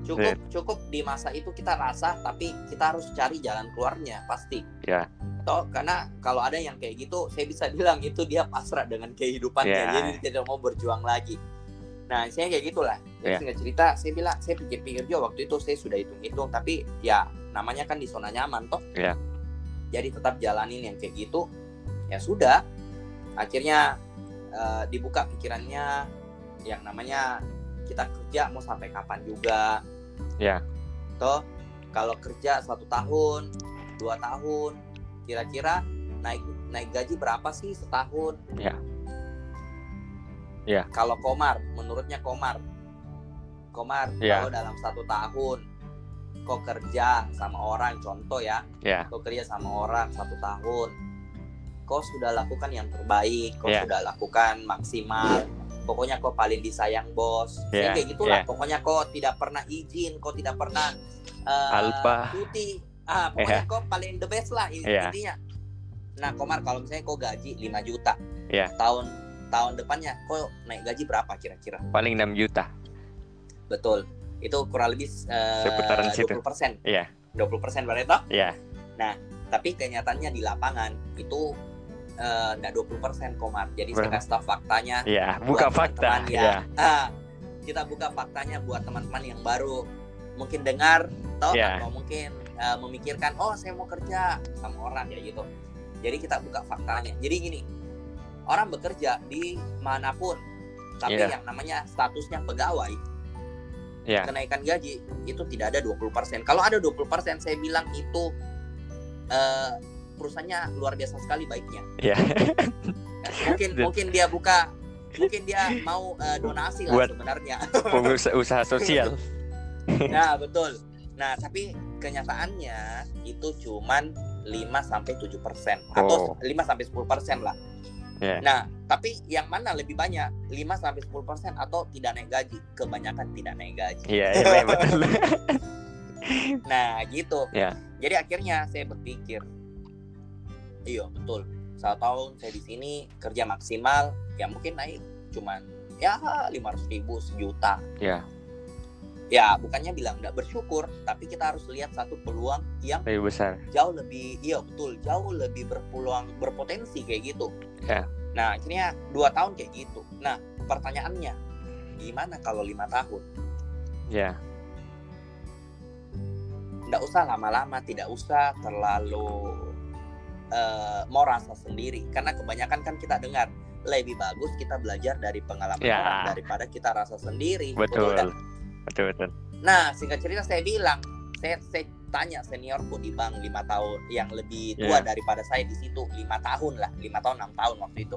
A: Cukup cukup di masa itu kita rasa tapi kita harus cari jalan keluarnya pasti.
B: Ya.
A: toh karena kalau ada yang kayak gitu saya bisa [laughs] bilang itu dia pasrah dengan kehidupannya.
B: Ya.
A: jadi tidak mau berjuang lagi. Nah saya kayak gitulah. Jadi
B: Ya.
A: singkat cerita saya bilang saya pikir-pikir juga waktu itu saya sudah hitung-hitung tapi ya namanya kan di zona nyaman toh.
B: Ya.
A: Jadi tetap jalanin yang kayak gitu ya sudah akhirnya eh, dibuka pikirannya yang namanya kita kerja mau sampai kapan juga
B: Ya.
A: toh kalau kerja satu tahun dua tahun kira-kira naik naik gaji berapa sih setahun
B: Ya. Ya.
A: kalau Komar menurutnya Komar Komar
B: Ya.
A: kalau dalam satu tahun kok kerja sama orang contoh ya
B: Ya.
A: kau kerja sama orang satu tahun kau sudah lakukan yang terbaik kau
B: Ya.
A: sudah lakukan maksimal pokoknya kau paling disayang bos
B: Ya,
A: Saya kayak gitulah
B: ya.
A: pokoknya kau tidak pernah izin kau tidak pernah eh,
B: Alpa.
A: cuti ah pokoknya kau paling the best lah
B: Ya.
A: intinya nah Komar kalau misalnya kau gaji 5 juta
B: Ya.
A: tahun tahun depannya kau naik gaji berapa kira-kira
B: paling 6 juta
A: betul itu kurang lebih eh,
B: Seputaran situ.
A: 20 persen
B: Iya.
A: 20 persen berarti toh?
B: ya
A: tapi kenyataannya di lapangan itu eh, nggak 20% komar jadi saya
B: Berapa?
A: kasih tahu faktanya
B: ya buka fakta
A: teman-teman
B: ya
A: yang- ah, kita buka faktanya buat teman-teman yang baru mungkin dengar toh
B: Ya.
A: atau mungkin eh, memikirkan oh saya mau kerja sama orang ya gitu jadi kita buka faktanya jadi gini orang bekerja di mana pun tapi
B: Iya.
A: yang namanya statusnya pegawai
B: Ya.
A: kenaikan gaji itu tidak ada 20%. Kalau ada 20%, saya bilang itu eh, perusahaannya luar biasa sekali baiknya.
B: Ya. [laughs]
A: Mungkin mungkin dia buka mungkin dia mau eh, donasi lah
B: Buat-
A: sebenarnya. [laughs]
B: usaha sosial [laughs]
A: nah, betul. Nah, tapi kenyataannya itu cuman 5 sampai 7% atau
B: Oh.
A: 5 sampai 10% lah.
B: Ya.
A: Nah, tapi yang mana lebih banyak? 5 sampai 10% atau tidak naik gaji? Kebanyakan tidak naik gaji.
B: iya iya betul [laughs]
A: Nah gitu.
B: Ya.
A: Jadi akhirnya saya berpikir, iya betul. Satu tahun saya di sini kerja maksimal, ya mungkin naik cuman ya 500 ribu sejuta.
B: Ya.
A: Ya bukannya bilang tidak bersyukur, tapi kita harus lihat satu peluang yang
B: lebih besar
A: jauh lebih, iya betul, jauh lebih berpeluang, berpotensi kayak gitu.
B: Ya.
A: Nah akhirnya dua tahun kayak gitu. Nah pertanyaannya, gimana kalau lima tahun?
B: ya
A: nggak usah lama-lama tidak usah terlalu eh, mau rasa sendiri karena kebanyakan kan kita dengar lebih bagus kita belajar dari pengalaman
B: Ya.
A: orang daripada kita rasa sendiri
B: betul betul betul
A: nah singkat cerita saya bilang saya, saya tanya seniorku di bank lima tahun yang lebih tua
B: Ya.
A: daripada saya di situ lima tahun lah lima tahun enam tahun waktu itu.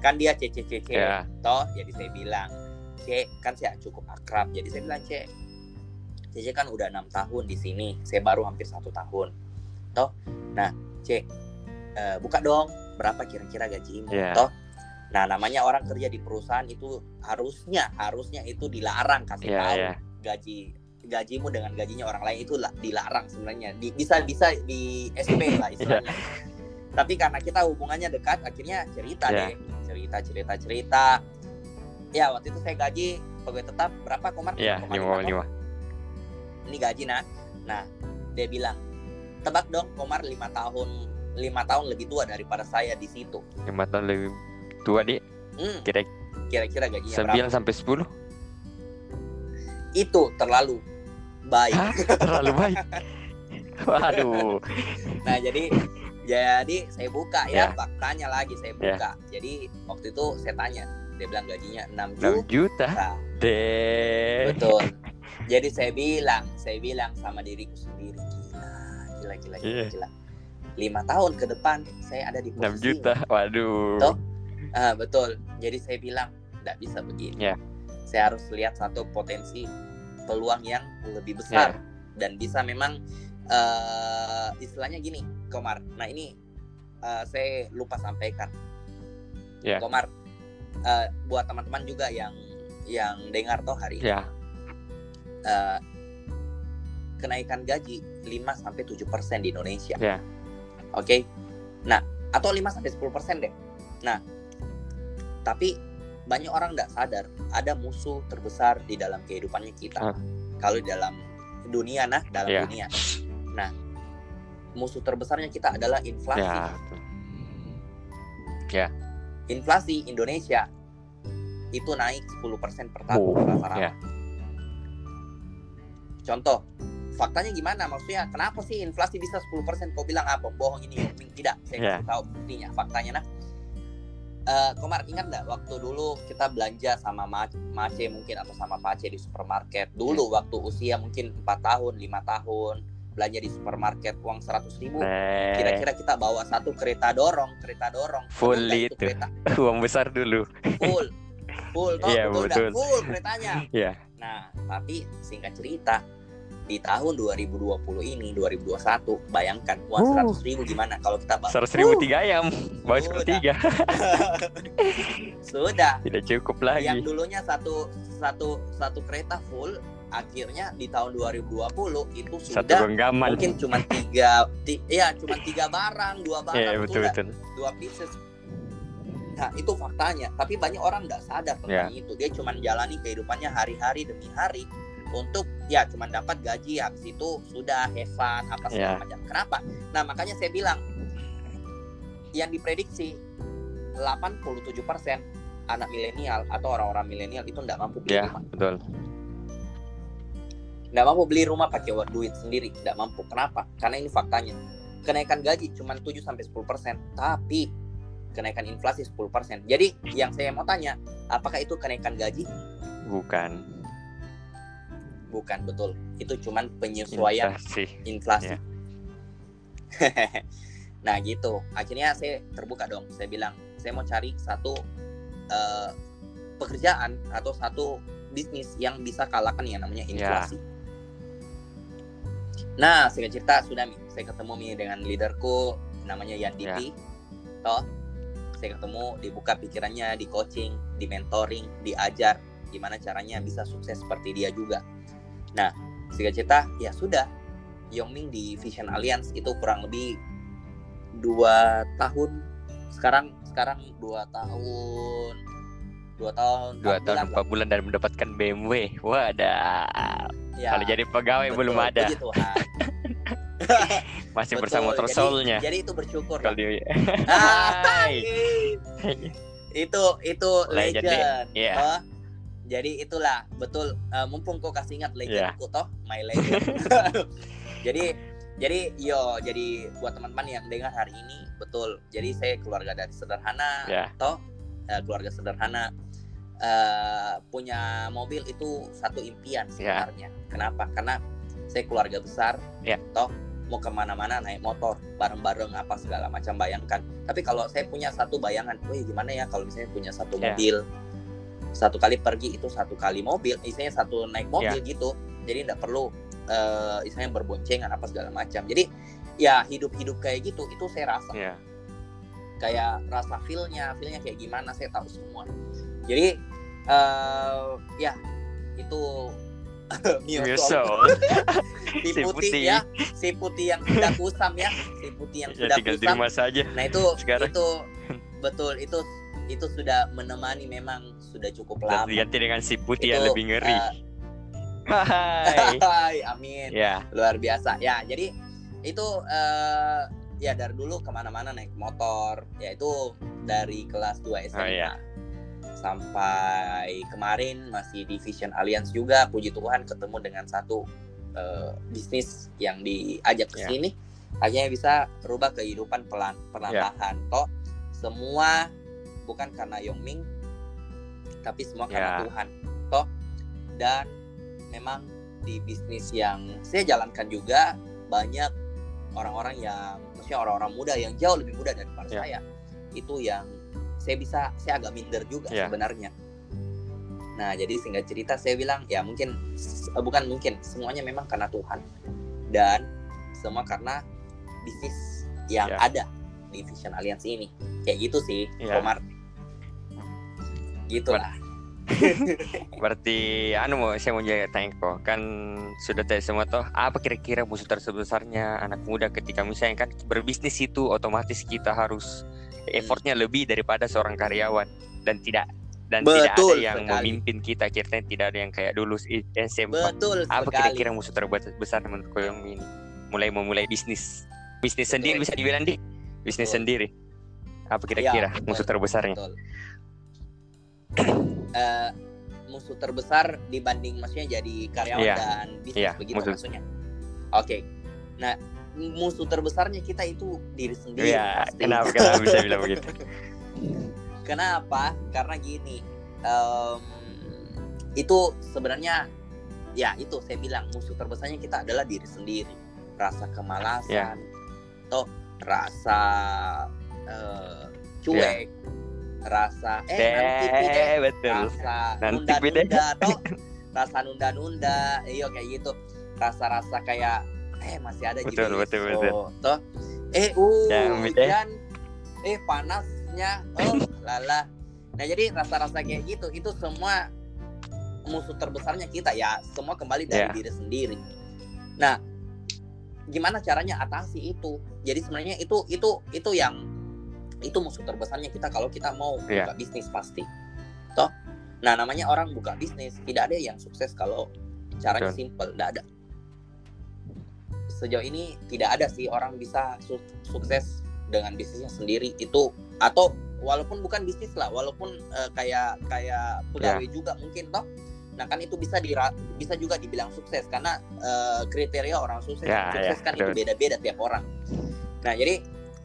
A: Kan dia cc cc
B: ya
A: toh jadi saya bilang cek kan saya cukup akrab. Jadi saya bilang cek cek kan udah enam tahun di sini saya baru hampir satu tahun. Toh nah cek eh, buka dong berapa kira-kira gajimu
B: Iya.
A: toh. Nah namanya orang kerja di perusahaan itu harusnya harusnya itu dilarang kasih
B: ya
A: tahu
B: ya
A: gaji gajimu dengan gajinya orang lain itu dilarang sebenarnya. Di- bisa bisa di SP [laughs] lah istilahnya. Tapi karena kita hubungannya dekat akhirnya cerita
B: Iya.
A: deh. Cerita cerita cerita. Ya waktu itu saya gaji pegawai tetap berapa komar
B: ya
A: 5,5
B: lima
A: ini gaji nah nah dia bilang tebak dong komar lima tahun lima tahun lebih tua daripada saya di situ.
B: Lima tahun lebih tua di
A: hmm,
B: kira
A: kira-kira gajinya berapa?
B: sembilan sampai sepuluh
A: itu terlalu baik
B: Hah? terlalu baik waduh
A: Nah jadi jadi saya buka ya
B: Ya.
A: faktanya lagi saya
B: Ya.
A: buka. Jadi waktu itu saya tanya dia bilang gajinya 6
B: 6 juta.
A: juta
B: Deh.
A: betul jadi saya bilang saya bilang sama diriku sendiri gila gila gila gila,
B: Iya.
A: gila. lima tahun ke depan saya ada di
B: 6
A: posisi
B: juta. Waduh.
A: Ah, betul. Jadi saya bilang tidak bisa begini.
B: Ya.
A: Saya harus lihat satu potensi peluang yang lebih besar
B: Ya.
A: dan bisa memang eh istilahnya gini, Komar. Nah ini eh, saya lupa sampaikan.
B: Ya.
A: Komar, eh, buat teman-teman juga yang yang dengar toh hari ini, eh, kenaikan gaji 5 sampai 7 persen di Indonesia.
B: Ya.
A: Oke. Nah, atau 5 sampai 10 persen deh. Nah, tapi banyak orang nggak sadar ada musuh terbesar di dalam kehidupannya kita.
B: Ah.
A: Kalau di dalam dunia, nah dalam
B: Ya.
A: dunia. Nah, musuh terbesarnya kita adalah inflasi.
B: Ya.
A: Inflasi Indonesia itu naik 10% per tahun
B: Oh,
A: rata-rata.
B: ya.
A: Contoh, faktanya gimana? Maksudnya kenapa sih inflasi bisa 10%? Kau bilang apa? Bohong ini. Tidak, saya
B: Ya.
A: kasih tahu buktinya, faktanya nah. Eh, Komar ingat nggak waktu dulu kita belanja sama Ma- Mace mungkin atau sama Pace di supermarket dulu
B: Ya.
A: waktu usia mungkin 4 tahun 5 tahun belanja di supermarket uang 100 ribu kira-kira kita bawa satu kereta dorong kereta dorong
B: Full
A: nggak
B: itu.
A: kereta [laughs]
B: uang besar dulu.
A: full full [laughs] toh
B: Iya,
A: betul,
B: betul.
A: full keretanya
B: Iya.
A: nah tapi singkat cerita di tahun 2020 ini 2021 bayangkan uang
B: Uh.
A: 100 ribu gimana kalau kita bawa
B: Seratus ribu
A: Uh,
B: tiga ayam, bawa
A: Udah.
B: sepertiga, [laughs]
A: sudah
B: tidak cukup
A: yang
B: lagi.
A: dulunya satu satu satu kereta full akhirnya di tahun 2020 itu
B: Satu
A: sudah
B: genggaman.
A: mungkin cuma tiga ti, ya cuma tiga barang dua barang
B: Iya
A: betul
B: betul
A: dua pieces nah itu faktanya tapi banyak orang nggak sadar tentang
B: Ya.
A: itu dia cuma jalani kehidupannya hari-hari demi hari untuk ya cuma dapat gaji habis itu sudah have fun apa segala
B: Ya.
A: macam. Kenapa? Nah makanya saya bilang yang diprediksi 87% anak milenial atau orang-orang milenial itu nggak mampu beli
B: Ya
A: rumah.
B: betul.
A: nggak mampu beli rumah pakai uang duit sendiri nggak mampu. Kenapa? Karena ini faktanya. Kenaikan gaji cuma 7 sampai 10 persen tapi kenaikan inflasi 10 persen. Jadi yang saya mau tanya apakah itu kenaikan gaji?
B: Bukan.
A: Bukan betul itu cuma penyesuaian
B: Inflasi.
A: inflasi
B: Ya. [laughs]
A: nah gitu akhirnya saya terbuka dong saya bilang saya mau cari satu eh, pekerjaan atau satu bisnis yang bisa kalahkan yang namanya
B: Ya.
A: inflasi nah singkat cerita sudah Mi. saya ketemu Mi dengan leaderku namanya
B: Ya.
A: Yanditi toh saya ketemu dibuka pikirannya di coaching di mentoring diajar gimana caranya bisa sukses seperti dia juga nah singkat cerita ya sudah Yongming di Vision Alliance itu kurang lebih dua tahun sekarang sekarang dua tahun dua tahun
B: Dua tahun
A: bulan
B: empat bulan dan mendapatkan BMW. Wadah.
A: lah. Ya,
B: Kalau jadi pegawai
A: betul,
B: belum ada.
A: Tuhan. [laughs]
B: Masih
A: Betul,
B: bersama motor
A: jadi- jadi itu bersyukur
B: Kalau
A: lah.
B: di-
A: Ah, [laughs]
B: Hai.
A: itu itu
B: Legend
A: legend,
B: deh. Iya.
A: Jadi itulah betul eh, mumpung kau kasih ingat
B: Iya.
A: legendku toh my legend [laughs] jadi jadi yo jadi buat teman-teman yang dengar hari ini betul jadi saya keluarga dari sederhana
B: Ya.
A: toh eh, keluarga sederhana eh, punya mobil itu satu impian
B: Ya.
A: sebenarnya kenapa karena saya keluarga besar
B: Ya.
A: toh mau ke mana-mana naik motor bareng-bareng apa segala macam bayangkan tapi kalau saya punya satu bayangan wih gimana ya kalau misalnya punya satu
B: Ya.
A: mobil satu kali pergi itu satu kali mobil istilahnya satu naik mobil
B: Ya.
A: gitu jadi tidak perlu eh istilahnya berboncengan apa segala macam jadi ya hidup-hidup kayak gitu itu saya rasa
B: Ya.
A: kayak rasa feelnya feelnya kayak gimana saya tahu semua jadi eh ya itu [laughs] Mio
B: Mio
A: Soul.
B: Soul. [laughs]
A: si
B: Si
A: putih,
B: putih.
A: ya si putih yang sudah kusam ya si putih yang
B: Ya di
A: kusam
B: rumah saja.
A: nah itu
B: sekarang.
A: itu betul itu itu sudah menemani memang sudah cukup
B: Dan
A: lama
B: diganti dengan si putih yang
A: Itu,
B: lebih ngeri.
A: eh,
B: Hai. [laughs]
A: hai, amin
B: ya.
A: luar biasa ya jadi itu eh, ya dari dulu ke mana-mana naik motor ya itu dari kelas 2 SMA
B: Oh, iya.
A: sampai kemarin masih di Vision Alliance juga puji Tuhan ketemu dengan satu eh, bisnis yang diajak ke
B: Ya.
A: sini akhirnya bisa rubah kehidupan pelan
B: Ya.
A: toh semua bukan karena Yongming tapi semua karena
B: Ya.
A: Tuhan toh dan memang di bisnis yang saya jalankan juga banyak orang-orang yang maksudnya orang-orang muda yang jauh lebih muda daripada
B: Ya.
A: saya itu yang saya bisa saya agak minder juga
B: Ya.
A: sebenarnya nah jadi singkat cerita saya bilang ya mungkin eh, bukan mungkin semuanya memang karena Tuhan dan semua karena bisnis yang
B: Ya.
A: ada di Vision Alliance ini kayak gitu sih
B: Ya.
A: Komar gitulah [laughs]
B: Berarti anu mau saya mau jadi tanya kok kan sudah tahu semua toh apa kira-kira musuh terbesarnya anak muda ketika misalnya kan berbisnis itu otomatis kita harus effortnya lebih daripada seorang karyawan dan tidak dan tidak ada
A: Betul
B: yang
A: sekali.
B: memimpin kita kita tidak ada yang kayak dulu i- SMP
A: betul
B: apa kira-kira musuh terbesar menurut Koyong ini mulai memulai bisnis bisnis
A: Betul.
B: sendiri bisa dibilang di bisnis
A: Betul.
B: sendiri apa kira-kira
A: betul.
B: musuh terbesarnya
A: Betul. [clears throat] Eh, musuh terbesar dibanding maksudnya jadi karyawan
B: Iya.
A: dan bisnis
B: Iya,
A: begitu
B: musuh.
A: maksudnya. Oke. Nah, musuh terbesarnya kita itu diri sendiri.
B: ya
A: pasti.
B: kenapa kenapa bisa bilang begitu [laughs] [laughs]
A: Kenapa? Karena gini, em, itu sebenarnya ya itu saya bilang musuh terbesarnya kita adalah diri sendiri. Rasa kemalasan,
B: Ya.
A: atau rasa eh, cuek, rasa eh nanti
B: betul.
A: Rasa
B: Nanti pi deh.
A: nunda-nunda [laughs] toh. Rasa nunda-nunda. Iya kayak gitu. Rasa-rasa kayak eh masih ada
B: Betul,
A: jadi
B: betul,
A: so,
B: betul.
A: toh. Eh uh
B: Ya,
A: hujan. Eh panasnya oh [laughs] lala. Nah jadi rasa-rasa kayak gitu itu semua musuh terbesarnya kita ya. Semua kembali dari
B: Ya.
A: diri sendiri. Nah gimana caranya atasi itu? Jadi sebenarnya itu itu itu yang itu musuh terbesarnya kita kalau kita mau
B: Ya.
A: buka bisnis pasti. Toh? Nah namanya orang buka bisnis tidak ada yang sukses kalau caranya
B: Betul.
A: simple tidak ada. Sejauh ini tidak ada sih orang bisa su- sukses dengan bisnisnya sendiri. Itu atau walaupun bukan bisnis lah walaupun eh, kayak kayak pegawai juga mungkin toh? Nah kan itu bisa dira- bisa juga dibilang sukses karena eh, kriteria orang sukses
B: Ya,
A: sukses
B: ya,
A: kan itu
B: betul.
A: beda-beda tiap orang. Nah jadi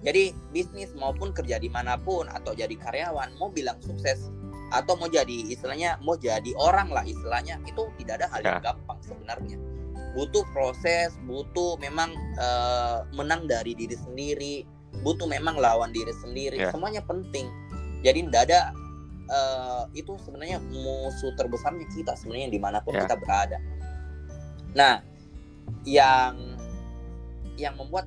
A: jadi bisnis maupun kerja di mana pun atau jadi karyawan mau bilang sukses atau mau jadi istilahnya mau jadi orang lah istilahnya itu tidak ada hal yang
B: Ya.
A: gampang sebenarnya butuh proses butuh memang eh, menang dari diri sendiri butuh memang lawan diri sendiri
B: Ya.
A: semuanya penting jadi tidak ada eh, itu sebenarnya musuh terbesarnya kita sebenarnya di mana pun
B: Ya.
A: kita berada nah yang yang membuat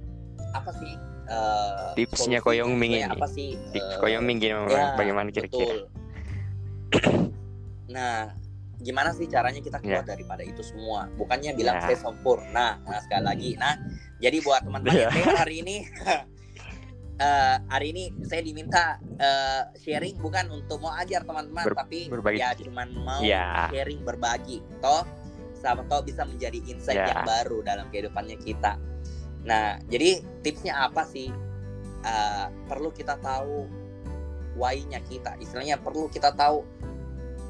A: apa sih eh,
B: Tipsnya Koyong Ming ini.
A: apa sih
B: Di
A: eh,
B: Koyong Ming gimana,
A: ya,
B: bagaimana kira-kira. [coughs]
A: Nah, gimana sih caranya kita keluar daripada itu semua? Bukannya bilang
B: Ya.
A: saya sempurna. Nah, sekali lagi. Nah, jadi buat teman-teman yang
B: Ya.
A: hari ini, [laughs] eh, hari ini saya diminta eh, sharing bukan untuk mau ajar teman-teman,
B: Ber-
A: tapi
B: berbagi.
A: ya cuman mau
B: Ya.
A: sharing berbagi. Toh, sama toh bisa menjadi insight
B: Ya.
A: yang baru dalam kehidupannya kita. Nah, jadi tipsnya apa sih? Eh, perlu kita tahu why-nya kita. Istilahnya perlu kita tahu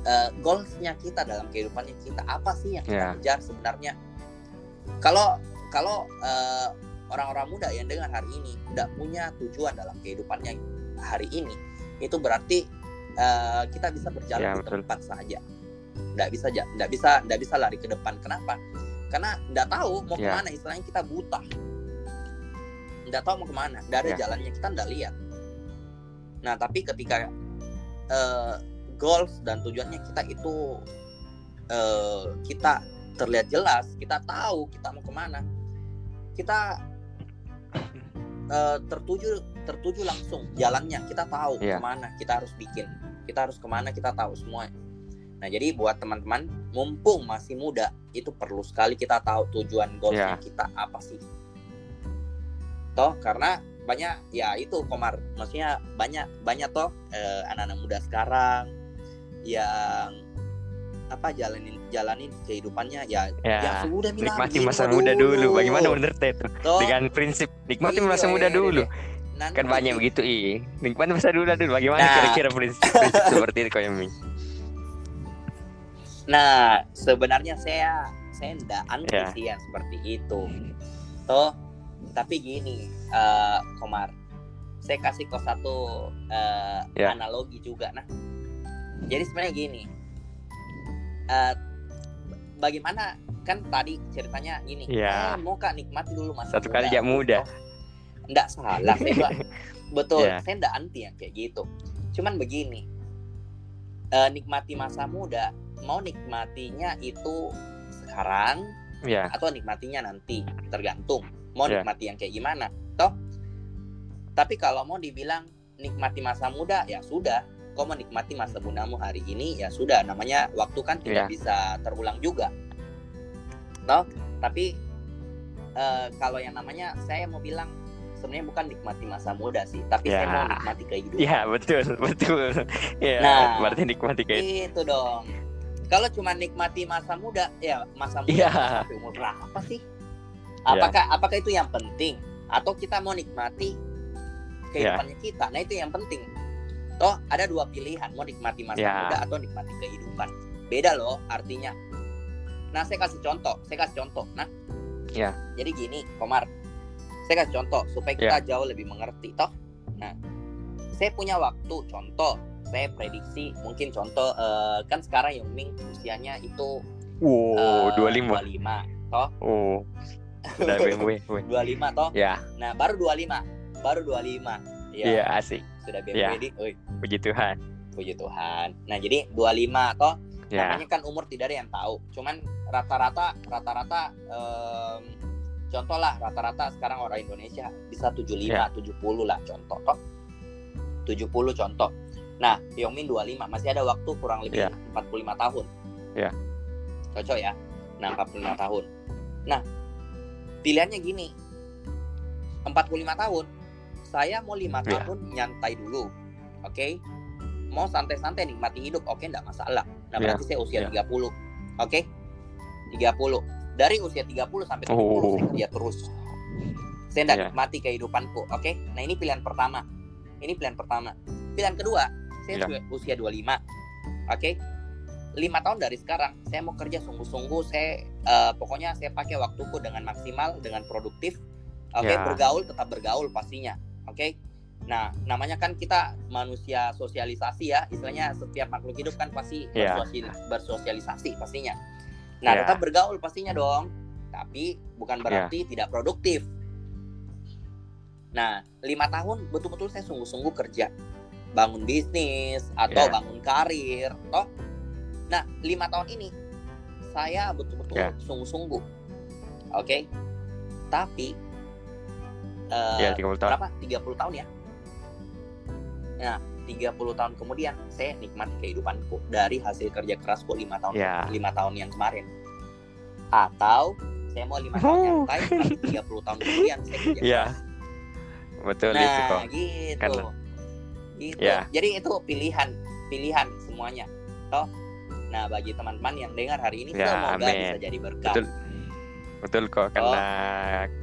A: eh, goals-nya kita dalam kehidupannya kita. Apa sih yang kita
B: Ya.
A: kejar sebenarnya? Kalau kalau eh, orang-orang muda yang dengar hari ini tidak punya tujuan dalam kehidupannya hari ini, itu berarti eh, kita bisa berjalan
B: Ya,
A: di
B: betul.
A: tempat saja. Tidak bisa nggak bisa nggak bisa lari ke depan. Kenapa? Karena nggak tahu mau
B: Ya.
A: ke mana. Istilahnya kita buta. Nggak tahu mau ke mana. Nggak ada
B: Ya.
A: jalannya kita nggak lihat. Nah tapi ketika eh, goals dan tujuannya kita itu eh, kita terlihat jelas, kita tahu kita mau ke mana, kita eh, tertuju tertuju langsung jalannya, kita tahu
B: Iya.
A: ke mana kita harus bikin, kita harus ke mana kita tahu semua. Nah jadi buat teman-teman, mumpung masih muda, itu perlu sekali kita tahu tujuan goalsnya
B: Iya.
A: kita apa sih. Toh karena banyak ya itu Komar, maksudnya banyak banyak toh eh, anak-anak muda sekarang yang apa jalanin jalanin kehidupannya ya
B: Ya,
A: yang sudah bilang
B: nikmati masa
A: mah
B: muda dulu. Bagaimana Teh tuh?
A: Toh,
B: Dengan prinsip nikmati
A: iya,
B: masa muda
A: iya,
B: dulu.
A: iya. Nanti-
B: Kan banyak begitu ih. Nikmati masa muda dulu. Bagaimana
A: Nah.
B: kira-kira prinsip, prinsip [laughs] seperti itu Ming?
A: Nah, sebenarnya saya saya enggak anti
B: Ya.
A: seperti itu. Toh, tapi gini, eh, Komar, saya kasih kok satu eh,
B: Ya.
A: analogi juga. Nah, jadi sebenarnya gini uh, bagaimana kan tadi ceritanya gini
B: Iya.
A: eh, mau kak nikmati dulu masa
B: Satu kali jak muda.
A: enggak salah saya bilang. [laughs] betul
B: Iya.
A: saya enggak anti yang kayak gitu cuman begini eh, nikmati masa muda mau nikmatinya itu sekarang
B: Ya,
A: atau nikmatinya nanti tergantung mau
B: Iya.
A: nikmati yang kayak gimana toh tapi kalau mau dibilang nikmati masa muda ya sudah kau menikmati masa mudamu hari ini ya sudah namanya waktu kan
B: Iya.
A: tidak bisa terulang juga toh tapi eh, kalau yang namanya saya mau bilang sebenarnya bukan nikmati masa muda sih tapi saya
B: Ya.
A: mau nikmati kehidupan
B: ya betul, [laughs] betul. Ya,
A: Nah.
B: berarti nikmati kayak
A: itu dong kalau cuma nikmati masa muda ya masa muda
B: Iya.
A: sampai umur berapa sih apakah apakah itu yang penting? Atau kita mau nikmati kehidupannya kita? Nah itu yang penting. Toh ada dua pilihan mau nikmati masa
B: Ya.
A: muda atau nikmati kehidupan. Beda loh artinya. Nah saya kasih contoh saya kasih contoh. Nah
B: Ya.
A: jadi gini Komar. Saya kasih contoh supaya kita jauh lebih mengerti toh. Nah saya punya waktu contoh. Saya prediksi mungkin contoh eh, kan sekarang Yongming usianya itu
B: Wow,
A: eh,
B: 25.
A: 25 toh.
B: Oh. Udah BMW. weh.
A: 25 toh
B: Ya,
A: nah baru 25 baru 25 ya
B: iya asik.
A: sudah BMW
B: Ya.
A: di Oi,
B: Puji Tuhan.
A: puji Tuhan nah jadi 25 toh
B: Ya,
A: namanya kan umur tidak ada yang tahu cuman rata-rata rata-rata em, contoh lah rata-rata sekarang orang Indonesia bisa 75
B: Ya.
A: 70 lah contoh toh 70 contoh nah Yongmin 25 masih ada waktu kurang lebih
B: Ya.
A: 45 tahun
B: Ya.
A: cocok ya nah 45 tahun nah pilihannya gini. 45 tahun. Saya mau lima
B: Ya.
A: tahun nyantai dulu. Oke? Mau santai-santai nikmati hidup. Oke enggak masalah. Nah
B: Ya,
A: berarti saya usia
B: ya.
A: 30 oke? 30 dari usia 30 sampai 70
B: Oh.
A: saya kerja terus. Saya enggak
B: Ya.
A: nikmati kehidupanku. Oke? Nah ini pilihan pertama. Ini pilihan pertama. Pilihan kedua saya
B: Ya.
A: su- usia 25 oke lima tahun dari sekarang. Saya mau kerja sungguh-sungguh saya eh, pokoknya saya pakai waktuku dengan maksimal dengan produktif. Oke
B: Ya.
A: bergaul tetap bergaul pastinya. Oke? Nah namanya kan kita manusia sosialisasi ya. Istilahnya setiap makhluk hidup kan pasti
B: Ya.
A: bersosial- bersosialisasi pastinya. Nah
B: Ya.
A: tetap bergaul pastinya dong. Tapi bukan berarti tidak produktif. Nah lima tahun betul-betul saya sungguh-sungguh kerja. Bangun bisnis atau
B: Ya.
A: bangun karir. Toh nah lima tahun ini saya betul-betul
B: Ya.
A: sungguh-sungguh oke tapi eh,
B: ya 30 tahun.
A: berapa 30 tahun ya nah 30 tahun kemudian saya nikmati kehidupanku dari hasil kerja kerasku lima tahun
B: Ya.
A: lima tahun yang kemarin atau saya mau lima tahun nyantai tapi 30 tahun kemudian saya kerja
B: Ya,
A: keras.
B: Betul itu
A: nah
B: kok.
A: gitu
B: Karena-
A: gitu
B: Ya.
A: jadi itu pilihan pilihan semuanya toh nah bagi teman-teman yang dengar hari ini
B: Ya,
A: semoga
B: amin.
A: bisa jadi berkah
B: Betul. Betul kok karena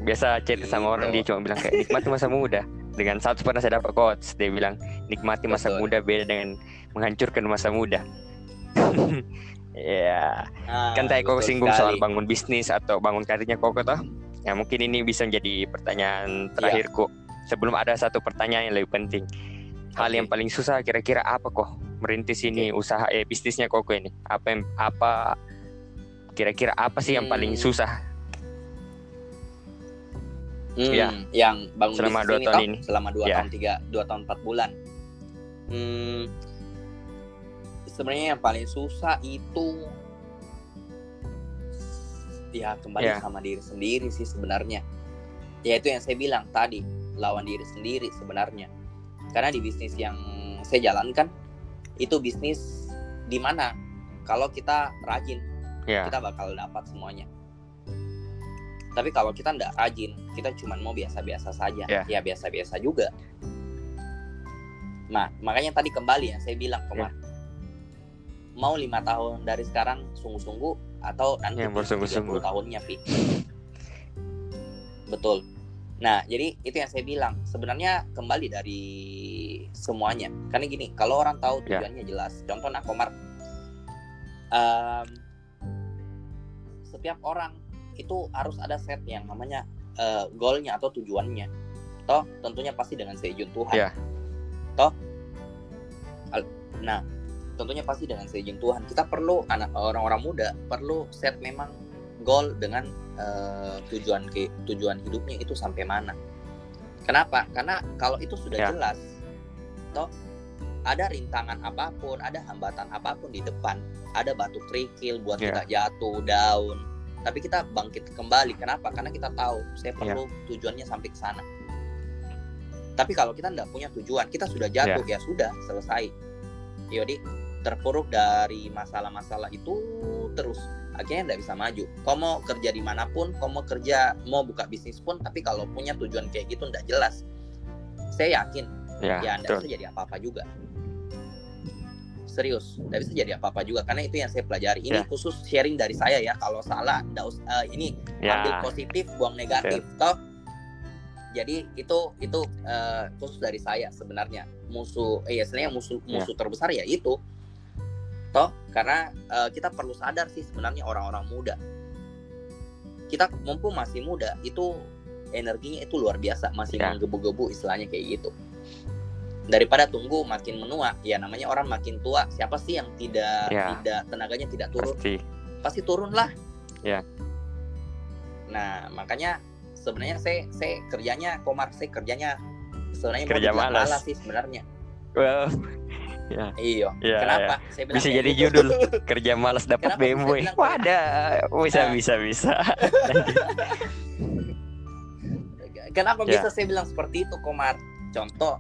B: biasa chat sama orang dia
A: Oh. Gitu.
B: cuma bilang kayak nikmati masa muda. Dengan satu pernah saya dapat quotes dia bilang nikmati masa
A: Betul.
B: muda beda dengan menghancurkan masa muda. [laughs] Ya,
A: Nah,
B: kan tadi kok singgung soal
A: sekali.
B: bangun bisnis atau bangun karirnya kok toh. Ya mungkin ini bisa menjadi pertanyaan
A: Iya.
B: terakhirku. Sebelum ada satu pertanyaan yang lebih penting. Hal yang paling susah kira-kira apa kok merintis ini usaha eh bisnisnya koko ini? Apa yang apa kira-kira apa sih yang paling
A: Hmm.
B: susah?
A: Hmm,
B: Ya.
A: yang bangun
B: Selama dua
A: ini,
B: tahun ini.
A: selama dua
B: Ya.
A: tahun tiga dua tahun empat bulan hmm, sebenarnya yang paling susah itu ya kembali
B: Ya.
A: sama diri sendiri sih sebenarnya ya itu yang saya bilang tadi lawan diri sendiri sebenarnya karena di bisnis yang saya jalankan itu bisnis di mana kalau kita rajin
B: Ya.
A: kita bakal dapat semuanya. Tapi kalau kita nggak rajin, kita cuma mau biasa-biasa saja,
B: Ya.
A: ya biasa-biasa juga. Nah, makanya tadi kembali yang saya bilang kemarin,
B: Ya.
A: mau lima tahun dari sekarang sungguh-sungguh atau nanti di
B: bersungguh-sungguh.
A: 30 tahunnya, Pi. Betul. Nah, jadi itu yang saya bilang. Sebenarnya kembali dari semuanya. Karena gini, kalau orang tahu
B: Ya.
A: tujuannya jelas. Contoh nah, Komar, em, setiap orang itu harus ada set yang namanya eh, goalnya atau tujuannya. Toh, tentunya pasti dengan seizin Tuhan.
B: Ya.
A: Toh, nah tentunya pasti dengan seizin Tuhan kita perlu anak orang-orang muda perlu set memang goal dengan uh, tujuan ke tujuan hidupnya itu sampai mana kenapa karena kalau itu sudah ya. jelas toh ada rintangan apa pun ada hambatan apa pun di depan ada batu kerikil buat yeah. kita jatuh down tapi kita bangkit kembali kenapa karena kita tahu saya ya. perlu yeah. tujuannya sampai ke sana tapi kalau kita tidak punya tujuan, kita sudah jatuh yeah. ya sudah selesai. Yodi terpuruk dari masalah-masalah itu terus akhirnya tidak bisa maju. Kau mau kerja di mana pun, kau mau kerja mau buka bisnis pun, tapi kalau punya tujuan kayak gitu tidak jelas, saya yakin yeah, ya tidak bisa jadi apa-apa juga. Serius, tidak bisa jadi apa-apa juga karena itu yang saya pelajari. Ini yeah. khusus sharing dari saya ya. Kalau salah, uh, ini yeah. ambil positif, buang negatif. Yeah. Toh jadi itu itu uh, khusus dari saya sebenarnya musuh eh ya sebenarnya musuh ya. musuh terbesar ya itu toh karena uh, kita perlu sadar sih sebenarnya orang-orang muda kita mumpung masih muda itu energinya itu luar biasa masih ya. menggebu-gebu istilahnya kayak gitu daripada tunggu makin menua. Ya namanya orang makin tua. Siapa sih yang tidak ya. tidak tenaganya tidak turun? Pasti, pasti turun lah
B: ya.
A: Nah makanya sebenarnya saya saya kerjanya komar saya kerjanya sebenarnya
B: kerja malas. malas
A: sih sebenarnya.
B: Well [laughs] ya.
A: Iya. Ya, kenapa?
B: Ya. saya bilang bisa jadi gitu. judul [laughs] kerja malas dapat BMW wadah bisa nah. bisa bisa. [laughs]
A: Kenapa ya. bisa saya bilang seperti itu komar? Contoh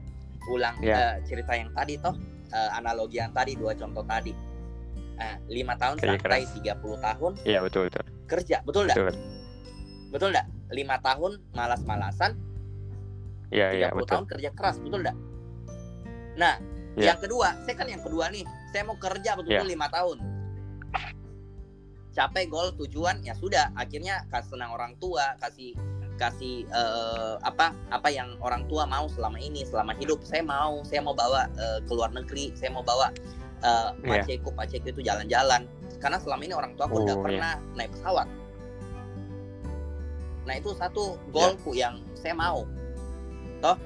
A: ulang ya. uh, cerita yang tadi toh uh, analogi yang tadi dua contoh tadi. Uh, lima tahun sampai tiga puluh tahun
B: iya betul betul.
A: kerja betul enggak betul, betul enggak lima tahun malas-malasan
B: ya, 30 ya,
A: betul. tahun kerja keras betul enggak nah ya. yang kedua saya kan yang kedua nih saya mau kerja betul-betul lima tahun. Capai goal tujuan ya sudah akhirnya kasih senang orang tua kasih kasih uh, apa apa yang orang tua mau selama ini selama hidup saya mau saya mau bawa uh, ke luar negeri saya mau bawa uh, yeah. paceku paceku itu jalan-jalan karena selama ini orang tua aku udah oh, yeah. pernah naik pesawat Nah itu satu goalku ya. yang saya mau. Toh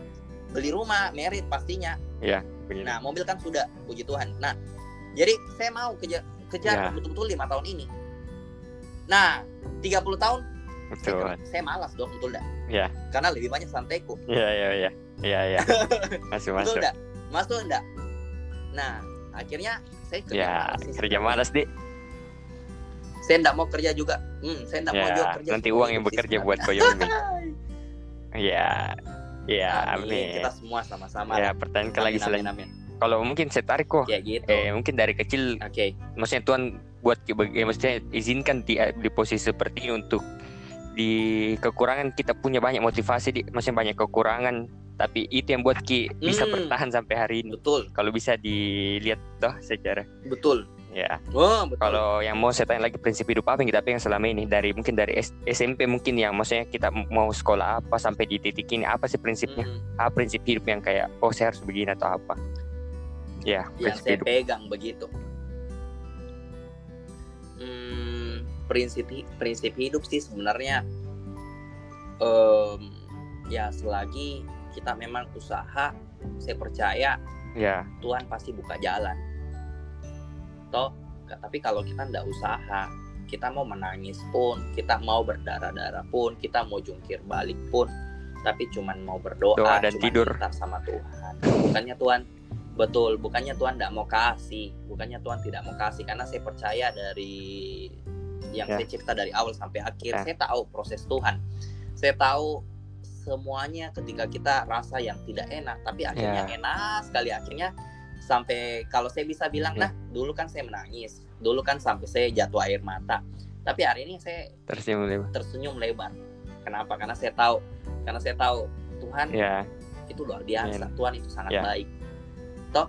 A: beli rumah, merit pastinya.
B: Iya.
A: Nah mobil kan sudah, puji Tuhan. Nah jadi saya mau kejar kejar ya. betul-betul lima tahun ini. Nah 30 tahun betul. Saya, saya malas dong betul dah.
B: Iya.
A: Karena lebih banyak santeku.
B: Iya iya iya. Iya iya. [laughs] Masuk masuk.
A: Betul enggak? Masuk enggak? Nah akhirnya saya kerja
B: ya, malas. Kerja malas deh
A: saya enggak mau kerja juga hmm, saya enggak ya, mau juga kerja
B: nanti uang yang bekerja buat Koyomi [laughs] ya ya
A: amin. amin kita semua sama-sama
B: ya pertanyaan ke lagi selanjutnya kalau mungkin saya tarik kok
A: ya, gitu.
B: eh mungkin dari kecil
A: okay.
B: maksudnya Tuhan buat eh, maksudnya izinkan di, di posisi seperti ini untuk di kekurangan kita punya banyak motivasi di maksudnya banyak kekurangan tapi itu yang buat Ki bisa hmm. bertahan sampai hari ini
A: betul
B: kalau bisa dilihat toh secara
A: betul
B: ya. Oh, betul. Kalau yang mau saya tanya lagi prinsip hidup apa yang kita pengen selama ini dari mungkin dari SMP mungkin yang maksudnya kita mau sekolah apa sampai di titik ini apa sih prinsipnya? Hmm. Apa prinsip hidup yang kayak oh saya harus begini atau apa? Ya,
A: yang saya hidup. pegang begitu. Prinsip prinsip hidup sih sebenarnya. Um, ya selagi kita memang usaha, saya percaya
B: ya.
A: Tuhan pasti buka jalan. Toh tapi kalau kita ndak usaha kita mau menangis pun kita mau berdarah-darah pun kita mau jungkir balik pun tapi cuman mau berdoa
B: Doa dan
A: cuman
B: tidur.
A: sama Tuhan. Bukannya Tuhan betul bukannya Tuhan tidak mau kasih bukannya Tuhan tidak mau kasih karena saya percaya dari yang ya. saya cerita dari awal sampai akhir ya. saya tahu proses Tuhan saya tahu semuanya ketika kita rasa yang tidak enak tapi akhirnya ya. enak sekali akhirnya sampai kalau saya bisa bilang nah dulu kan saya menangis dulu kan sampai saya jatuh air mata tapi hari ini saya
B: tersenyum lebar
A: tersenyum lebar kenapa karena saya tahu karena saya tahu Tuhan
B: yeah.
A: itu luar biasa yeah. Tuhan itu sangat yeah. baik toh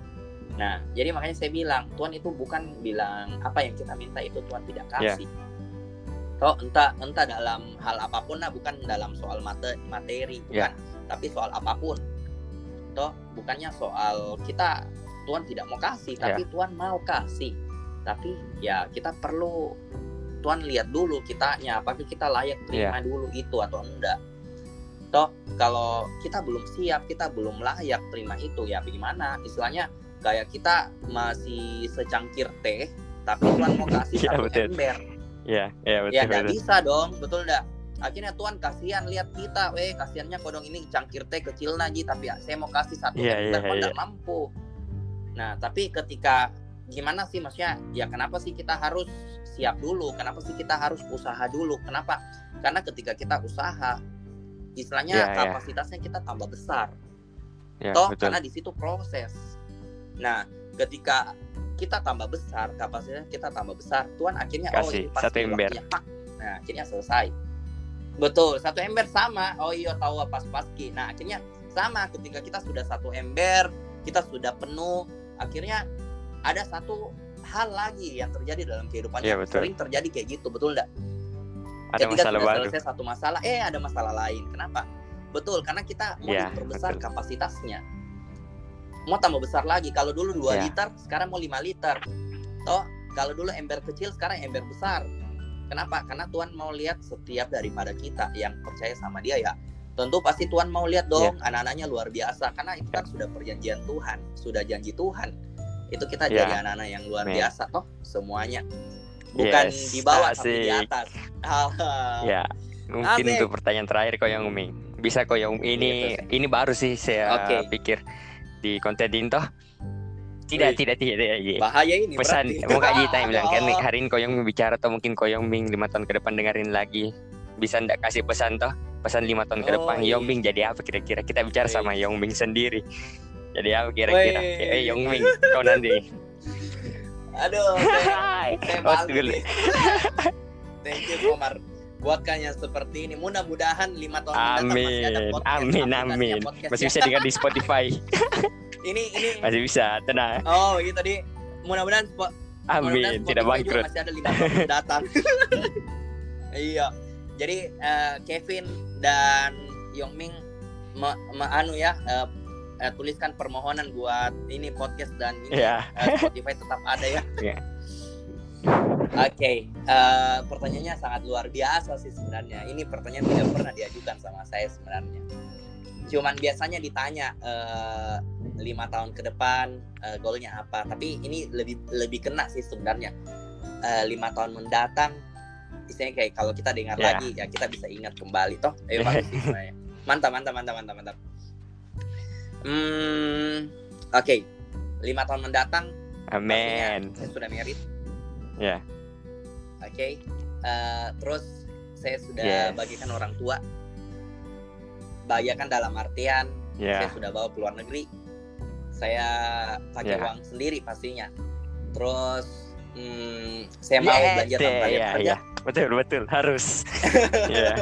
A: nah jadi makanya saya bilang Tuhan itu bukan bilang apa yang kita minta itu Tuhan tidak ya. kasih yeah. Toh entah entah dalam hal apa pun nah bukan dalam soal materi materi bukan. Yeah. tapi soal apa pun. Toh bukannya soal kita Tuhan tidak mau kasih tapi yeah. Tuhan mau kasih. Tapi ya kita perlu Tuhan lihat dulu kitanya apakah kita layak terima yeah. dulu itu atau enggak. Toh kalau kita belum siap kita belum layak terima itu ya bagaimana? Istilahnya kayak kita masih secangkir teh tapi Tuhan mau kasih
B: Iya, [laughs]
A: satu ember
B: Iya, iya betul.
A: ya nggak bisa dong betul nggak akhirnya Tuhan kasihan lihat kita weh kasihannya kodong ini cangkir teh kecil lagi tapi ya, saya mau kasih satu kok nggak
B: iya.
A: mampu nah tapi ketika gimana sih maksudnya ya kenapa sih kita harus siap dulu kenapa sih kita harus usaha dulu kenapa karena ketika kita usaha istilahnya
B: Iya, iya.
A: kapasitasnya kita tambah besar
B: Iya,
A: toh
B: betul.
A: karena di situ proses nah ketika kita tambah besar kapasitasnya kita tambah besar Tuhan akhirnya oh
B: Kasih
A: ini pas
B: satu ember.
A: waktunya, pak. nah akhirnya selesai betul satu ember sama oh iya tahu pas paski nah akhirnya sama ketika kita sudah satu ember kita sudah penuh akhirnya ada satu hal lagi yang terjadi dalam kehidupan yang
B: betul.
A: sering terjadi kayak gitu betul enggak
B: Ada
A: ketika
B: masalah
A: sudah
B: baru.
A: selesai satu masalah eh ada masalah lain kenapa betul karena kita mau
B: Iya,
A: diperbesar
B: betul.
A: kapasitasnya mau tambah besar lagi kalau dulu 2
B: Iya.
A: liter sekarang mau 5 liter toh kalau dulu ember kecil sekarang ember besar kenapa karena Tuhan mau lihat setiap daripada kita yang percaya sama dia ya tentu pasti Tuhan mau lihat dong
B: Iya.
A: anak-anaknya luar biasa karena itu kan sudah perjanjian Tuhan sudah janji Tuhan itu kita
B: Iya.
A: jadi anak-anak yang luar
B: Amin.
A: biasa toh semuanya bukan
B: Yes,
A: di bawah tapi di
B: asik.
A: atas. [laughs]
B: Ya, mungkin
A: Asik.
B: untuk pertanyaan terakhir Koyong Ming. Bisa Koyong ini ini baru sih saya
A: Oke.
B: pikir di konten Dinto. Tidak,
A: Wih.
B: tidak, tidak, tidak. iya.
A: bahaya ini
B: Pesan mau Kak Jita yang bilang [laughs] kan hari ini Koyong bicara atau mungkin Koyong Ming lima tahun ke depan dengerin lagi. Bisa ndak kasih pesan toh? Pesan lima tahun ke
A: Oh,
B: depan
A: iya.
B: Yong Ming jadi apa kira-kira? Kita bicara
A: Wih.
B: sama Yong Ming sendiri. Jadi apa kira-kira?
A: Wih.
B: Eh Yong Ming, kau nanti. [laughs]
A: aduh [laughs] saya, saya
B: Oh,
A: thank you Komar buatkan yang seperti ini mudah-mudahan lima tahun mendatang masih ada
B: Amin,
A: podcast
B: amin, amin.
A: podcast
B: Masih bisa dengar di Spotify. [laughs]
A: ini ini
B: Masih bisa, tenang.
A: oh gitu tadi mudah-mudahan
B: Amin, tidak
A: Spotify juga
B: bangkrut.
A: masih ada lima tahun mendatang [laughs] iya jadi eh, Kevin dan Yongming me, me- anu ya eh, eh, tuliskan permohonan buat ini podcast dan ini
B: Ya.
A: eh, Spotify tetap ada ya.
B: Iya.
A: Oke, eh, pertanyaannya sangat luar biasa sih sebenarnya. Ini pertanyaan tidak pernah diajukan sama saya sebenarnya. Cuman biasanya ditanya eh, lima tahun ke depan eh, goalnya apa. Tapi ini lebih lebih kena sih sebenarnya. Lima tahun mendatang, istilahnya kayak kalau kita dengar
B: Ya.
A: lagi ya kita bisa ingat kembali toh. Sebenarnya. [laughs] Mantap, mantap, mantap, mantap, mantap. Hmm, oke. Lima tahun mendatang
B: Amin.
A: Saya sudah married.
B: Ya.
A: Oke. Eh, terus saya sudah
B: Yes.
A: bagikan orang tua. Bagikan dalam artian
B: Ya.
A: saya sudah bawa ke luar negeri. Saya pakai
B: Ya.
A: uang sendiri pastinya. Terus hmm, saya mau
B: Yes,
A: belanja tanpa
B: ya,
A: lihat
B: ya, ya. Betul, betul, harus. [laughs] ya.